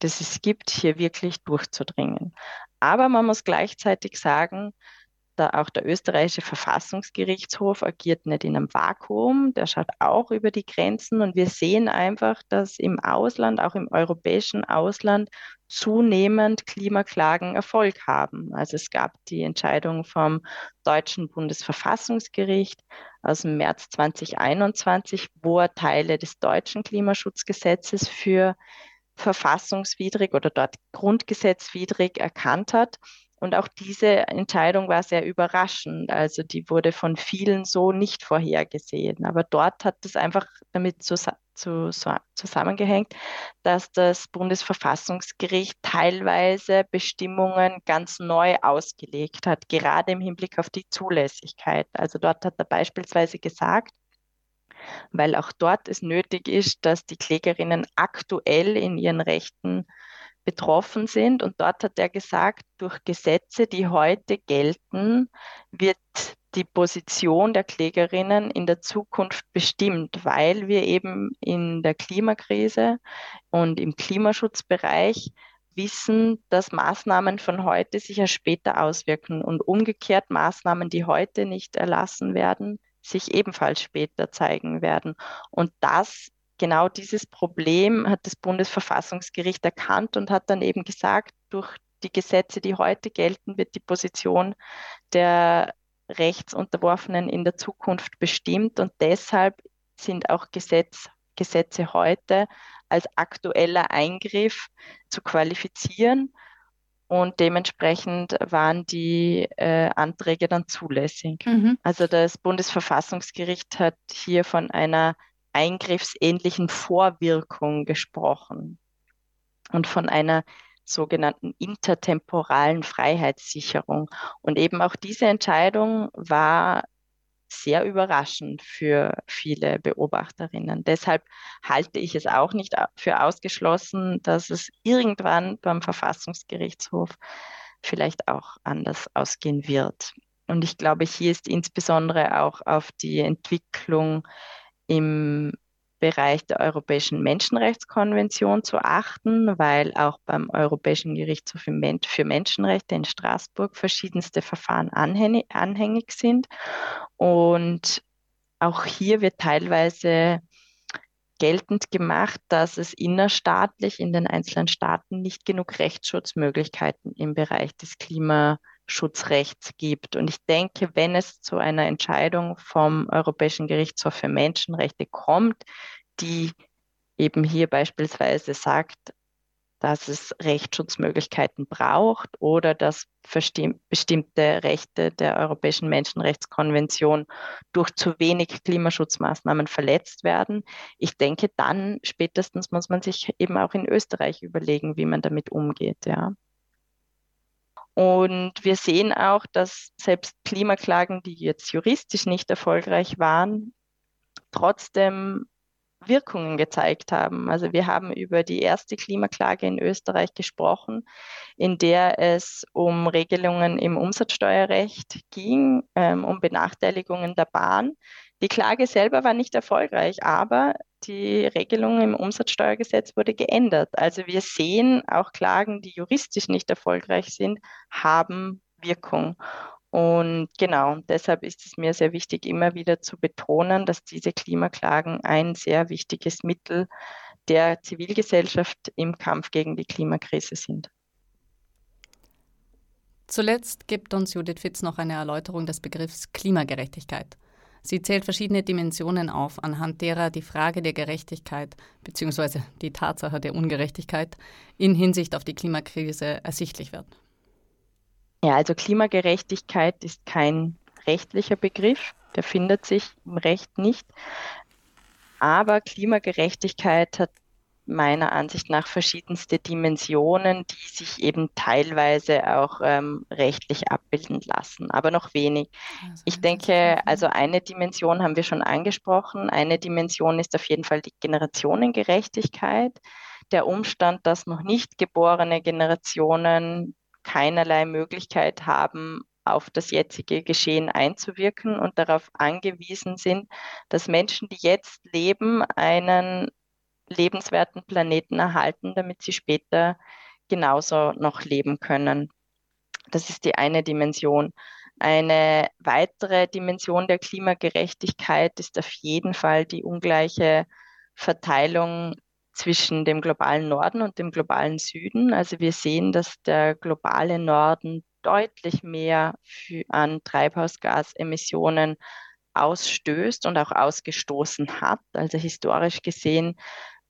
das es gibt, hier wirklich durchzudringen. Aber man muss gleichzeitig sagen, da auch der österreichische Verfassungsgerichtshof agiert nicht in einem Vakuum, der schaut auch über die Grenzen und wir sehen einfach, dass im Ausland, auch im europäischen Ausland, zunehmend Klimaklagen Erfolg haben. Also es gab die Entscheidung vom deutschen Bundesverfassungsgericht aus dem März 2021, wo er Teile des deutschen Klimaschutzgesetzes für verfassungswidrig oder dort grundgesetzwidrig erkannt hat. Und auch diese Entscheidung war sehr überraschend. Also die wurde von vielen so nicht vorhergesehen. Aber dort hat es einfach damit zu, zu, zusammengehängt, dass das Bundesverfassungsgericht teilweise Bestimmungen ganz neu ausgelegt hat, gerade im Hinblick auf die Zulässigkeit. Also dort hat er beispielsweise gesagt, weil auch dort es nötig ist, dass die Klägerinnen aktuell in ihren Rechten betroffen sind. Und dort hat er gesagt, durch Gesetze, die heute gelten, wird die Position der Klägerinnen in der Zukunft bestimmt, weil wir eben in der Klimakrise und im Klimaschutzbereich wissen, dass Maßnahmen von heute sich ja später auswirken und umgekehrt Maßnahmen, die heute nicht erlassen werden, sich ebenfalls später zeigen werden. Und das genau dieses Problem hat das Bundesverfassungsgericht erkannt und hat dann eben gesagt, durch die Gesetze, die heute gelten, wird die Position der Rechtsunterworfenen in der Zukunft bestimmt und deshalb sind auch Gesetz, Gesetze heute als aktueller Eingriff zu qualifizieren und dementsprechend waren die äh, Anträge dann zulässig. Mhm. Also das Bundesverfassungsgericht hat hier von einer eingriffsähnlichen Vorwirkung gesprochen und von einer sogenannten intertemporalen Freiheitssicherung. Und eben auch diese Entscheidung war sehr überraschend für viele Beobachterinnen. Deshalb halte ich es auch nicht für ausgeschlossen, dass es irgendwann beim Verfassungsgerichtshof vielleicht auch anders ausgehen wird. Und ich glaube, hier ist insbesondere auch auf die Entwicklung im Bereich der Europäischen Menschenrechtskonvention zu achten, weil auch beim Europäischen Gerichtshof für Menschenrechte in Straßburg verschiedenste Verfahren anhängig sind. Und auch hier wird teilweise geltend gemacht, dass es innerstaatlich in den einzelnen Staaten nicht genug Rechtsschutzmöglichkeiten im Bereich des Klimaschutzes Schutzrechts gibt. Und ich denke, wenn es zu einer Entscheidung vom Europäischen Gerichtshof für Menschenrechte kommt, die eben hier beispielsweise sagt, dass es Rechtsschutzmöglichkeiten braucht oder dass bestimmte Rechte der Europäischen Menschenrechtskonvention durch zu wenig Klimaschutzmaßnahmen verletzt werden. Ich denke, dann spätestens muss man sich eben auch in Österreich überlegen, wie man damit umgeht. Ja. Und wir sehen auch, dass selbst Klimaklagen, die jetzt juristisch nicht erfolgreich waren, trotzdem Wirkungen gezeigt haben. Also wir haben über die erste Klimaklage in Österreich gesprochen, in der es um Regelungen im Umsatzsteuerrecht ging, ähm, um Benachteiligungen der Bahn. Die Klage selber war nicht erfolgreich, aber die Regelung im Umsatzsteuergesetz wurde geändert. Also wir sehen auch Klagen, die juristisch nicht erfolgreich sind, haben Wirkung. Und genau, deshalb ist es mir sehr wichtig, immer wieder zu betonen, dass diese Klimaklagen ein sehr wichtiges Mittel der Zivilgesellschaft im Kampf gegen die Klimakrise sind. Zuletzt gibt uns Judith Fitz noch eine Erläuterung des Begriffs Klimagerechtigkeit. Sie zählt verschiedene Dimensionen auf, anhand derer die Frage der Gerechtigkeit bzw. die Tatsache der Ungerechtigkeit in Hinsicht auf die Klimakrise ersichtlich wird. Ja, also Klimagerechtigkeit ist kein rechtlicher Begriff, der findet sich im Recht nicht. Aber Klimagerechtigkeit hat meiner Ansicht nach verschiedenste Dimensionen, die sich eben teilweise auch ähm, rechtlich abbilden lassen, aber noch wenig. Also ich denke, also eine Dimension haben wir schon angesprochen. Eine Dimension ist auf jeden Fall die Generationengerechtigkeit. Der Umstand, dass noch nicht geborene Generationen keinerlei Möglichkeit haben, auf das jetzige Geschehen einzuwirken und darauf angewiesen sind, dass Menschen, die jetzt leben, einen lebenswerten Planeten erhalten, damit sie später genauso noch leben können. Das ist die eine Dimension. Eine weitere Dimension der Klimagerechtigkeit ist auf jeden Fall die ungleiche Verteilung zwischen dem globalen Norden und dem globalen Süden. Also wir sehen, dass der globale Norden deutlich mehr an Treibhausgasemissionen ausstößt und auch ausgestoßen hat. Also historisch gesehen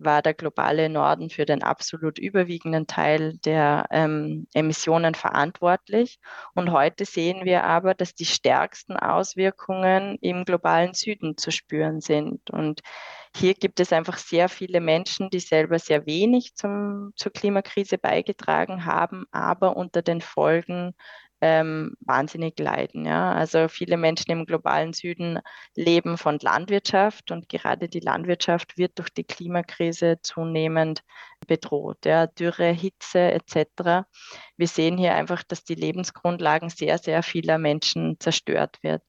war der globale Norden für den absolut überwiegenden Teil der ähm, Emissionen verantwortlich. Und heute sehen wir aber, dass die stärksten Auswirkungen im globalen Süden zu spüren sind. Und hier gibt es einfach sehr viele Menschen, die selber sehr wenig zum, zur Klimakrise beigetragen haben, aber unter den Folgen ähm, wahnsinnig leiden. Ja? Also viele Menschen im globalen Süden leben von Landwirtschaft und gerade die Landwirtschaft wird durch die Klimakrise zunehmend bedroht. Ja? Dürre, Hitze etc. Wir sehen hier einfach, dass die Lebensgrundlagen sehr, sehr vieler Menschen zerstört wird.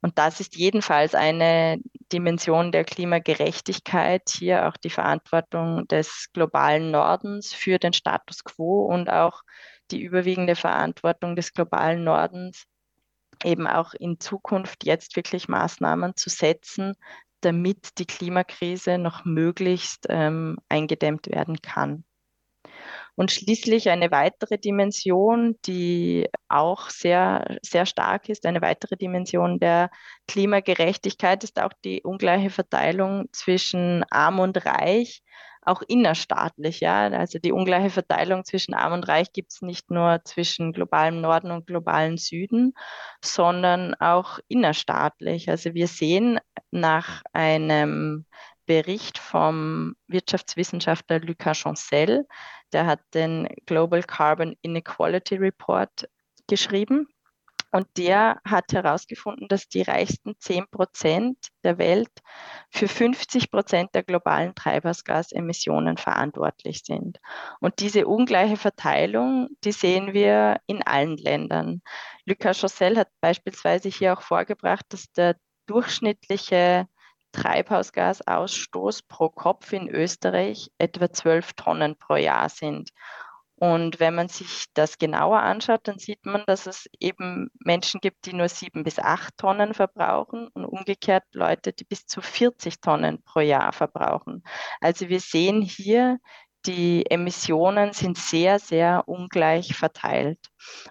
Und das ist jedenfalls eine Dimension der Klimagerechtigkeit, hier auch die Verantwortung des globalen Nordens für den Status quo und auch die überwiegende Verantwortung des globalen Nordens, eben auch in Zukunft jetzt wirklich Maßnahmen zu setzen, damit die Klimakrise noch möglichst ähm, eingedämmt werden kann. Und schließlich eine weitere Dimension, die auch sehr, sehr stark ist, eine weitere Dimension der Klimagerechtigkeit ist auch die ungleiche Verteilung zwischen arm und reich auch innerstaatlich, ja. Also die ungleiche Verteilung zwischen Arm und Reich gibt es nicht nur zwischen globalem Norden und globalem Süden, sondern auch innerstaatlich. Also wir sehen nach einem Bericht vom Wirtschaftswissenschaftler Lucas Chancel, der hat den Global Carbon Inequality Report geschrieben. Und der hat herausgefunden, dass die reichsten 10 Prozent der Welt für 50 Prozent der globalen Treibhausgasemissionen verantwortlich sind. Und diese ungleiche Verteilung, die sehen wir in allen Ländern. Lucas Chossel hat beispielsweise hier auch vorgebracht, dass der durchschnittliche Treibhausgasausstoß pro Kopf in Österreich etwa 12 Tonnen pro Jahr sind. Und wenn man sich das genauer anschaut, dann sieht man, dass es eben Menschen gibt, die nur sieben bis acht Tonnen verbrauchen und umgekehrt Leute, die bis zu 40 Tonnen pro Jahr verbrauchen. Also wir sehen hier, die Emissionen sind sehr, sehr ungleich verteilt.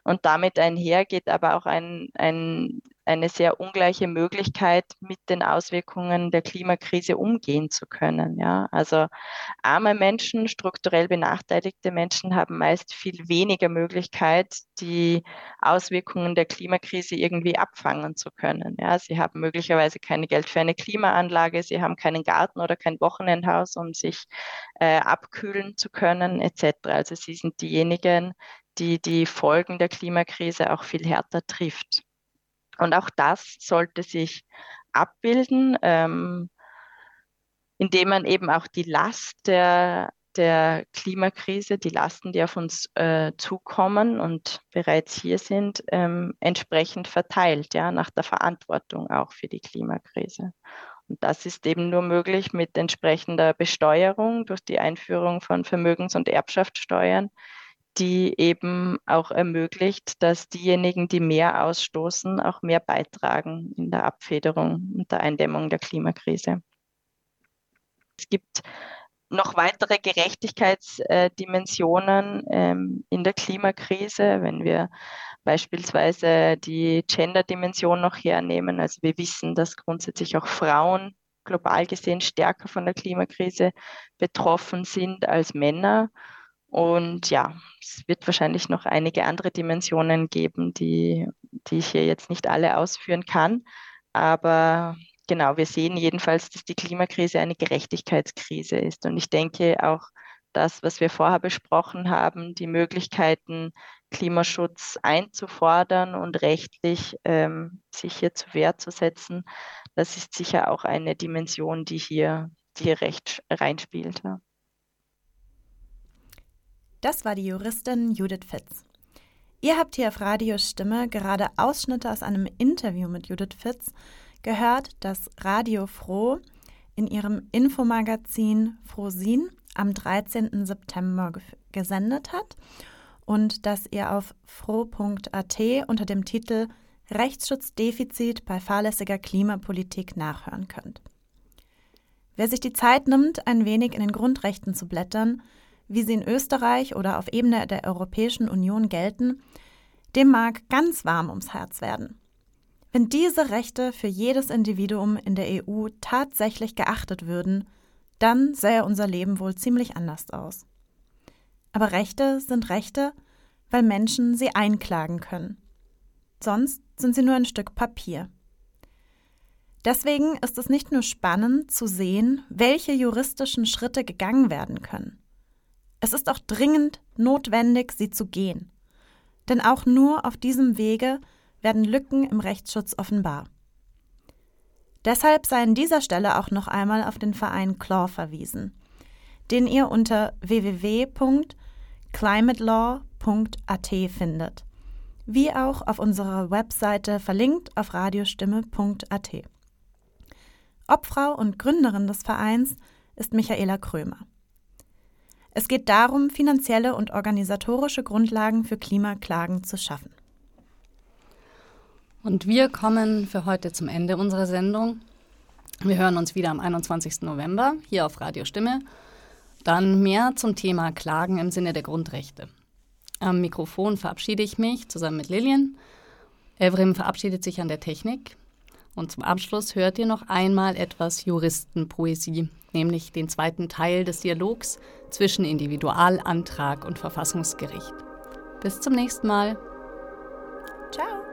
Und damit einher geht aber auch ein, ein eine sehr ungleiche Möglichkeit, mit den Auswirkungen der Klimakrise umgehen zu können. Ja? Also arme Menschen, strukturell benachteiligte Menschen haben meist viel weniger Möglichkeit, die Auswirkungen der Klimakrise irgendwie abfangen zu können. Ja? Sie haben möglicherweise kein Geld für eine Klimaanlage, sie haben keinen Garten oder kein Wochenendhaus, um sich äh, abkühlen zu können, etc. Also sie sind diejenigen, die die Folgen der Klimakrise auch viel härter trifft. Und auch das sollte sich abbilden, ähm, indem man eben auch die Last der, der Klimakrise, die Lasten, die auf uns äh, zukommen und bereits hier sind, ähm, entsprechend verteilt, ja, nach der Verantwortung auch für die Klimakrise. Und das ist eben nur möglich mit entsprechender Besteuerung durch die Einführung von Vermögens- und Erbschaftssteuern, die eben auch ermöglicht, dass diejenigen, die mehr ausstoßen, auch mehr beitragen in der Abfederung und der Eindämmung der Klimakrise. Es gibt noch weitere Gerechtigkeitsdimensionen ähm, in der Klimakrise, wenn wir beispielsweise die Gender-Dimension noch hernehmen. Also wir wissen, dass grundsätzlich auch Frauen global gesehen stärker von der Klimakrise betroffen sind als Männer. Und ja, es wird wahrscheinlich noch einige andere Dimensionen geben, die, die ich hier jetzt nicht alle ausführen kann. Aber genau, wir sehen jedenfalls, dass die Klimakrise eine Gerechtigkeitskrise ist. Und ich denke auch, das, was wir vorher besprochen haben, die Möglichkeiten, Klimaschutz einzufordern und rechtlich ähm, sich hier zu Wehr zu setzen, das ist sicher auch eine Dimension, die hier, die hier recht reinspielt. Ja. Das war die Juristin Judith Fitz. Ihr habt hier auf Radios Stimme gerade Ausschnitte aus einem Interview mit Judith Fitz gehört, das Radio Froh in ihrem Infomagazin Frosin am 13. September gesendet hat und das ihr auf froh.at unter dem Titel Rechtsschutzdefizit bei fahrlässiger Klimapolitik nachhören könnt. Wer sich die Zeit nimmt, ein wenig in den Grundrechten zu blättern, wie sie in Österreich oder auf Ebene der Europäischen Union gelten, dem mag ganz warm ums Herz werden. Wenn diese Rechte für jedes Individuum in der EU tatsächlich geachtet würden, dann sähe unser Leben wohl ziemlich anders aus. Aber Rechte sind Rechte, weil Menschen sie einklagen können. Sonst sind sie nur ein Stück Papier. Deswegen ist es nicht nur spannend zu sehen, welche juristischen Schritte gegangen werden können. Es ist auch dringend notwendig, sie zu gehen. Denn auch nur auf diesem Wege werden Lücken im Rechtsschutz offenbar. Deshalb sei an dieser Stelle auch noch einmal auf den Verein CLAW verwiesen, den ihr unter www.climatelaw.at findet, wie auch auf unserer Webseite verlinkt auf radiostimme.at. Obfrau und Gründerin des Vereins ist Michaela Krömer. Es geht darum, finanzielle und organisatorische Grundlagen für Klimaklagen zu schaffen. Und wir kommen für heute zum Ende unserer Sendung. Wir hören uns wieder am 21. November hier auf Radio Stimme. Dann mehr zum Thema Klagen im Sinne der Grundrechte. Am Mikrofon verabschiede ich mich zusammen mit Lillian. Evrim verabschiedet sich an der Technik. Und zum Abschluss hört ihr noch einmal etwas Juristenpoesie, nämlich den zweiten Teil des Dialogs zwischen Individualantrag und Verfassungsgericht. Bis zum nächsten Mal. Ciao.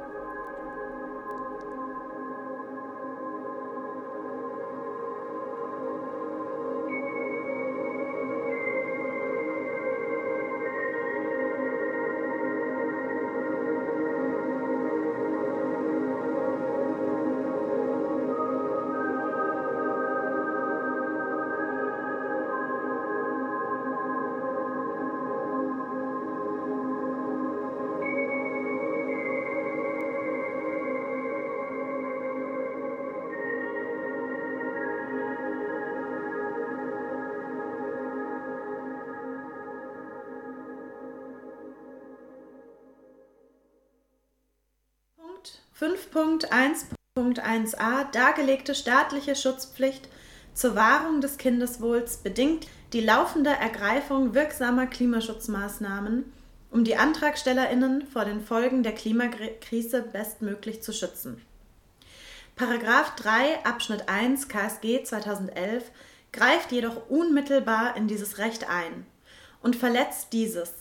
5.1.1a dargelegte staatliche Schutzpflicht zur Wahrung des Kindeswohls bedingt die laufende Ergreifung wirksamer Klimaschutzmaßnahmen, um die Antragstellerinnen vor den Folgen der Klimakrise bestmöglich zu schützen. Paragraph 3 Abschnitt 1 KSG 2011 greift jedoch unmittelbar in dieses Recht ein und verletzt dieses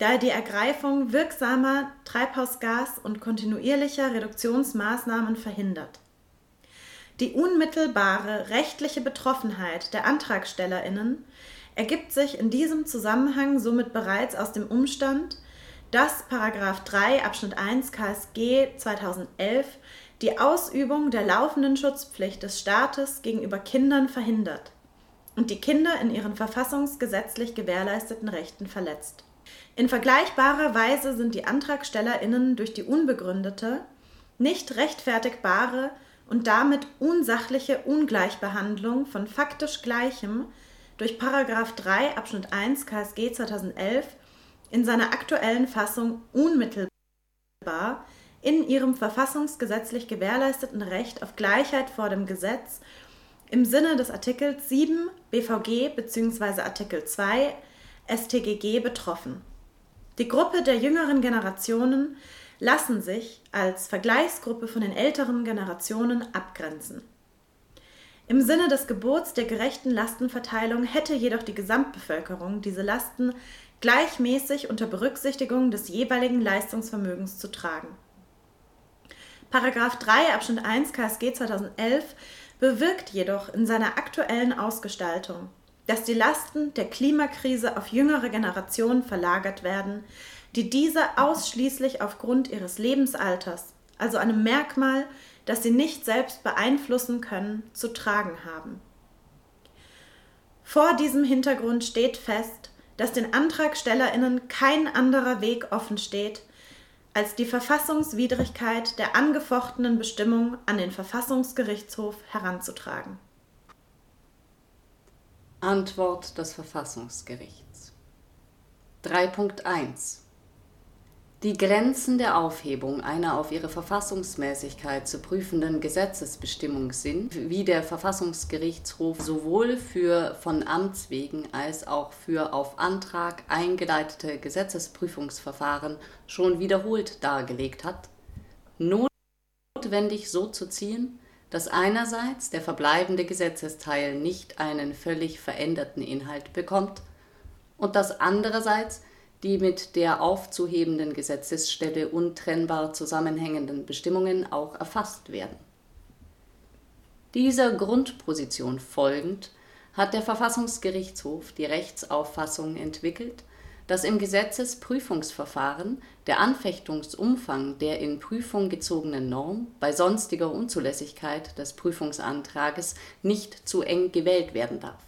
da die Ergreifung wirksamer Treibhausgas- und kontinuierlicher Reduktionsmaßnahmen verhindert. Die unmittelbare rechtliche Betroffenheit der Antragstellerinnen ergibt sich in diesem Zusammenhang somit bereits aus dem Umstand, dass 3 Abschnitt 1 KSG 2011 die Ausübung der laufenden Schutzpflicht des Staates gegenüber Kindern verhindert und die Kinder in ihren verfassungsgesetzlich gewährleisteten Rechten verletzt. In vergleichbarer Weise sind die AntragstellerInnen durch die unbegründete, nicht rechtfertigbare und damit unsachliche Ungleichbehandlung von faktisch Gleichem durch 3 Abschnitt 1 KSG 2011 in seiner aktuellen Fassung unmittelbar in ihrem verfassungsgesetzlich gewährleisteten Recht auf Gleichheit vor dem Gesetz im Sinne des Artikels 7 BVG bzw. Artikel 2 StGG betroffen. Die Gruppe der jüngeren Generationen lassen sich als Vergleichsgruppe von den älteren Generationen abgrenzen. Im Sinne des Gebots der gerechten Lastenverteilung hätte jedoch die Gesamtbevölkerung diese Lasten gleichmäßig unter Berücksichtigung des jeweiligen Leistungsvermögens zu tragen. Paragraph 3 Abschnitt 1 KSG 2011 bewirkt jedoch in seiner aktuellen Ausgestaltung dass die Lasten der Klimakrise auf jüngere Generationen verlagert werden, die diese ausschließlich aufgrund ihres Lebensalters, also einem Merkmal, das sie nicht selbst beeinflussen können, zu tragen haben. Vor diesem Hintergrund steht fest, dass den Antragstellerinnen kein anderer Weg offen steht, als die Verfassungswidrigkeit der angefochtenen Bestimmung an den Verfassungsgerichtshof heranzutragen. Antwort des Verfassungsgerichts. 3.1 Die Grenzen der Aufhebung einer auf ihre Verfassungsmäßigkeit zu prüfenden Gesetzesbestimmung sind, wie der Verfassungsgerichtshof sowohl für von Amts wegen als auch für auf Antrag eingeleitete Gesetzesprüfungsverfahren schon wiederholt dargelegt hat, notwendig so zu ziehen, dass einerseits der verbleibende Gesetzesteil nicht einen völlig veränderten Inhalt bekommt und dass andererseits die mit der aufzuhebenden Gesetzesstelle untrennbar zusammenhängenden Bestimmungen auch erfasst werden. Dieser Grundposition folgend hat der Verfassungsgerichtshof die Rechtsauffassung entwickelt, dass im Gesetzesprüfungsverfahren der Anfechtungsumfang der in Prüfung gezogenen Norm bei sonstiger Unzulässigkeit des Prüfungsantrages nicht zu eng gewählt werden darf.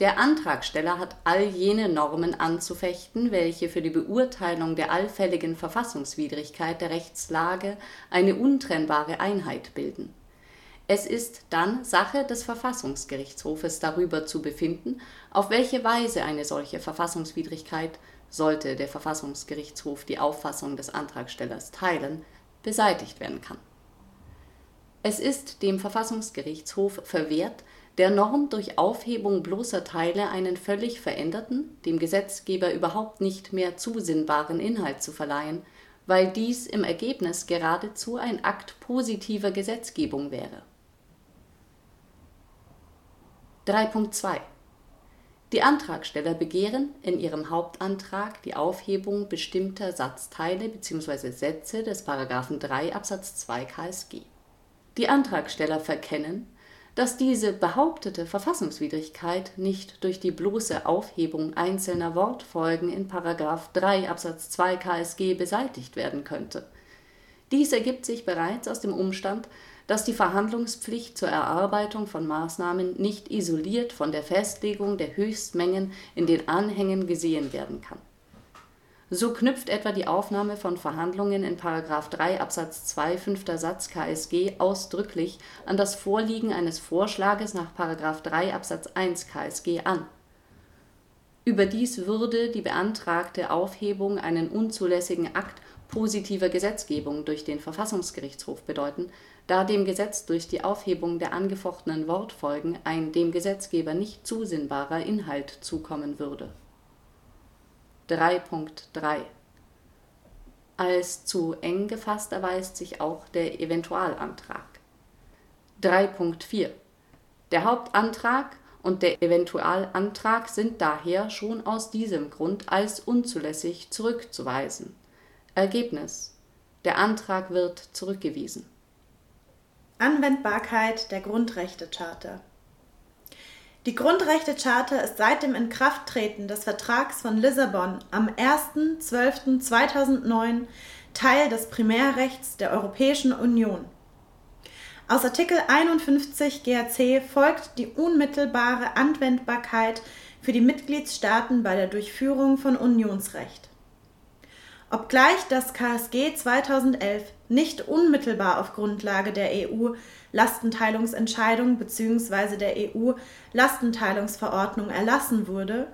Der Antragsteller hat all jene Normen anzufechten, welche für die Beurteilung der allfälligen Verfassungswidrigkeit der Rechtslage eine untrennbare Einheit bilden es ist dann Sache des Verfassungsgerichtshofes darüber zu befinden, auf welche Weise eine solche Verfassungswidrigkeit, sollte der Verfassungsgerichtshof die Auffassung des Antragstellers teilen, beseitigt werden kann. Es ist dem Verfassungsgerichtshof verwehrt, der Norm durch Aufhebung bloßer Teile einen völlig veränderten, dem Gesetzgeber überhaupt nicht mehr zusinnbaren Inhalt zu verleihen, weil dies im Ergebnis geradezu ein Akt positiver Gesetzgebung wäre 3.2 Die Antragsteller begehren in ihrem Hauptantrag die Aufhebung bestimmter Satzteile bzw. Sätze des § 3 Absatz 2 KSG. Die Antragsteller verkennen, dass diese behauptete Verfassungswidrigkeit nicht durch die bloße Aufhebung einzelner Wortfolgen in § 3 Absatz 2 KSG beseitigt werden könnte. Dies ergibt sich bereits aus dem Umstand dass die Verhandlungspflicht zur Erarbeitung von Maßnahmen nicht isoliert von der Festlegung der Höchstmengen in den Anhängen gesehen werden kann. So knüpft etwa die Aufnahme von Verhandlungen in § 3 Absatz 2 fünfter Satz KSG ausdrücklich an das Vorliegen eines Vorschlages nach § 3 Absatz 1 KSG an. Überdies würde die beantragte Aufhebung einen unzulässigen Akt positiver Gesetzgebung durch den Verfassungsgerichtshof bedeuten da dem Gesetz durch die Aufhebung der angefochtenen Wortfolgen ein dem Gesetzgeber nicht zusinnbarer Inhalt zukommen würde. 3.3 Als zu eng gefasst erweist sich auch der Eventualantrag. 3.4 Der Hauptantrag und der Eventualantrag sind daher schon aus diesem Grund als unzulässig zurückzuweisen. Ergebnis Der Antrag wird zurückgewiesen Anwendbarkeit der Grundrechtecharta. Die Grundrechtecharta ist seit dem Inkrafttreten des Vertrags von Lissabon am 1.12.2009 Teil des Primärrechts der Europäischen Union. Aus Artikel 51 GRC folgt die unmittelbare Anwendbarkeit für die Mitgliedstaaten bei der Durchführung von Unionsrecht. Obgleich das KSG 2011 nicht unmittelbar auf Grundlage der EU-Lastenteilungsentscheidung bzw. der EU-Lastenteilungsverordnung erlassen wurde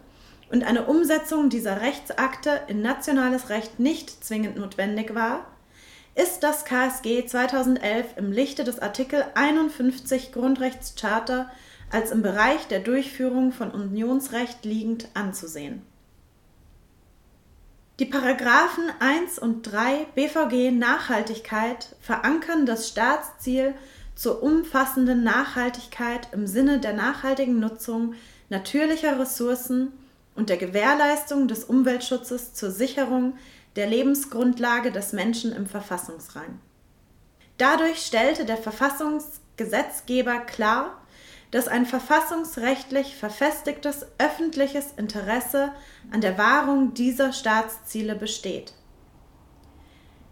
und eine Umsetzung dieser Rechtsakte in nationales Recht nicht zwingend notwendig war, ist das KSG 2011 im Lichte des Artikel 51 Grundrechtscharta als im Bereich der Durchführung von Unionsrecht liegend anzusehen die Paragraphen 1 und 3 BVG Nachhaltigkeit verankern das Staatsziel zur umfassenden Nachhaltigkeit im Sinne der nachhaltigen Nutzung natürlicher Ressourcen und der Gewährleistung des Umweltschutzes zur Sicherung der Lebensgrundlage des Menschen im Verfassungsrang. Dadurch stellte der Verfassungsgesetzgeber klar, dass ein verfassungsrechtlich verfestigtes öffentliches Interesse an der Wahrung dieser Staatsziele besteht.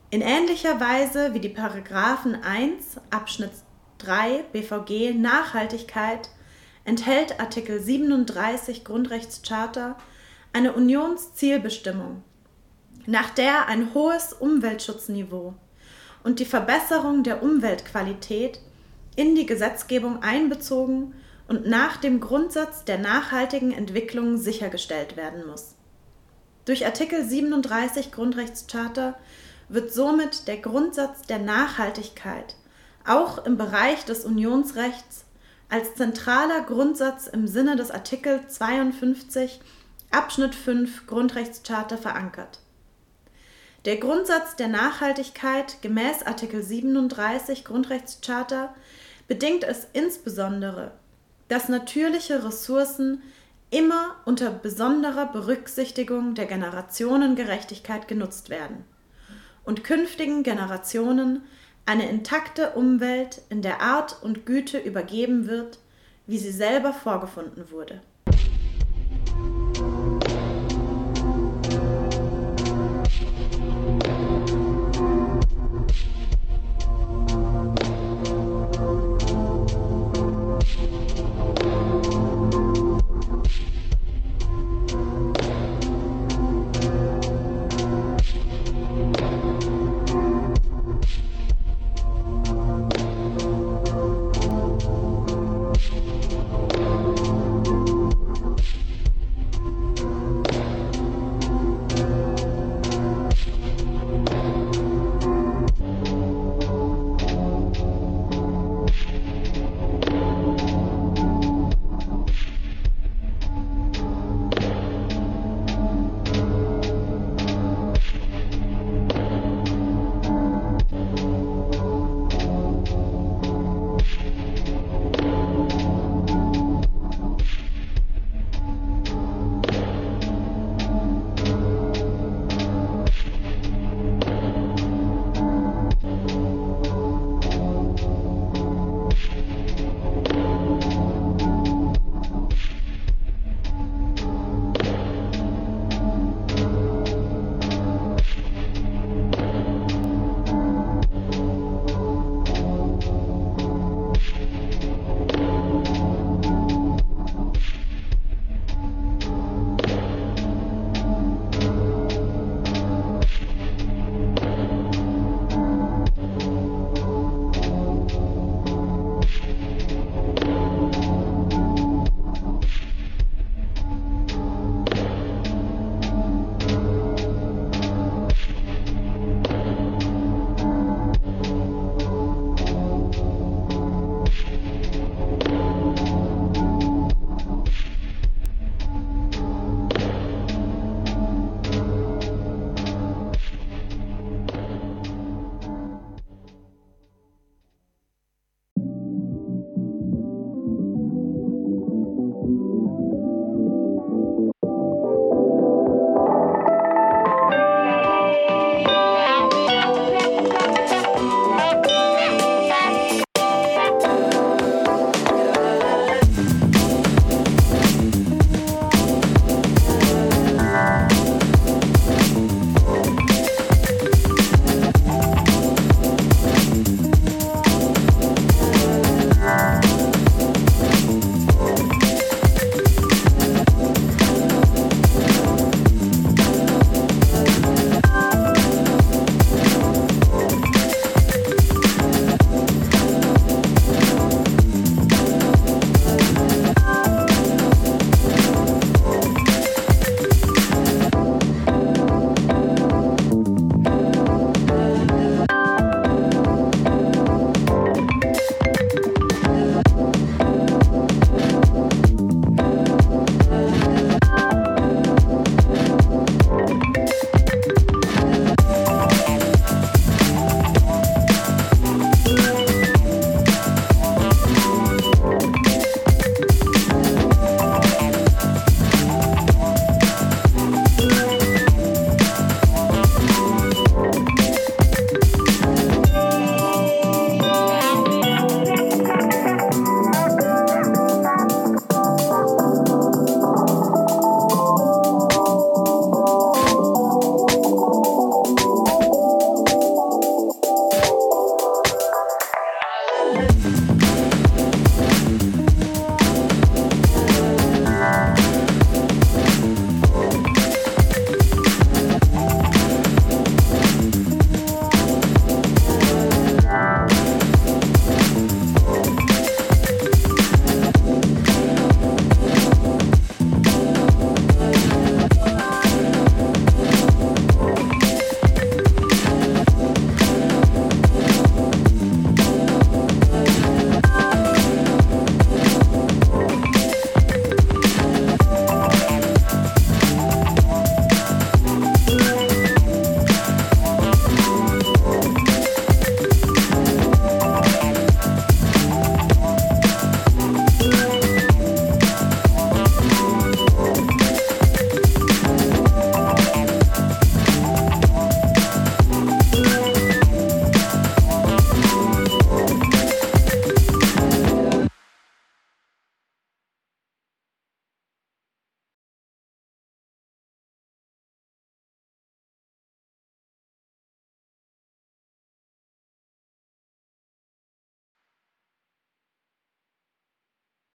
In ähnlicher Weise wie die Paragraphen 1 Abschnitt 3 BVG Nachhaltigkeit enthält Artikel 37 Grundrechtscharta eine Unionszielbestimmung, nach der ein hohes Umweltschutzniveau und die Verbesserung der Umweltqualität in die Gesetzgebung einbezogen und nach dem Grundsatz der nachhaltigen Entwicklung sichergestellt werden muss. Durch Artikel 37 Grundrechtscharta wird somit der Grundsatz der Nachhaltigkeit auch im Bereich des Unionsrechts als zentraler Grundsatz im Sinne des Artikel 52 Abschnitt 5 Grundrechtscharta verankert. Der Grundsatz der Nachhaltigkeit gemäß Artikel 37 Grundrechtscharta bedingt es insbesondere, dass natürliche Ressourcen immer unter besonderer Berücksichtigung der Generationengerechtigkeit genutzt werden und künftigen Generationen eine intakte Umwelt in der Art und Güte übergeben wird, wie sie selber vorgefunden wurde.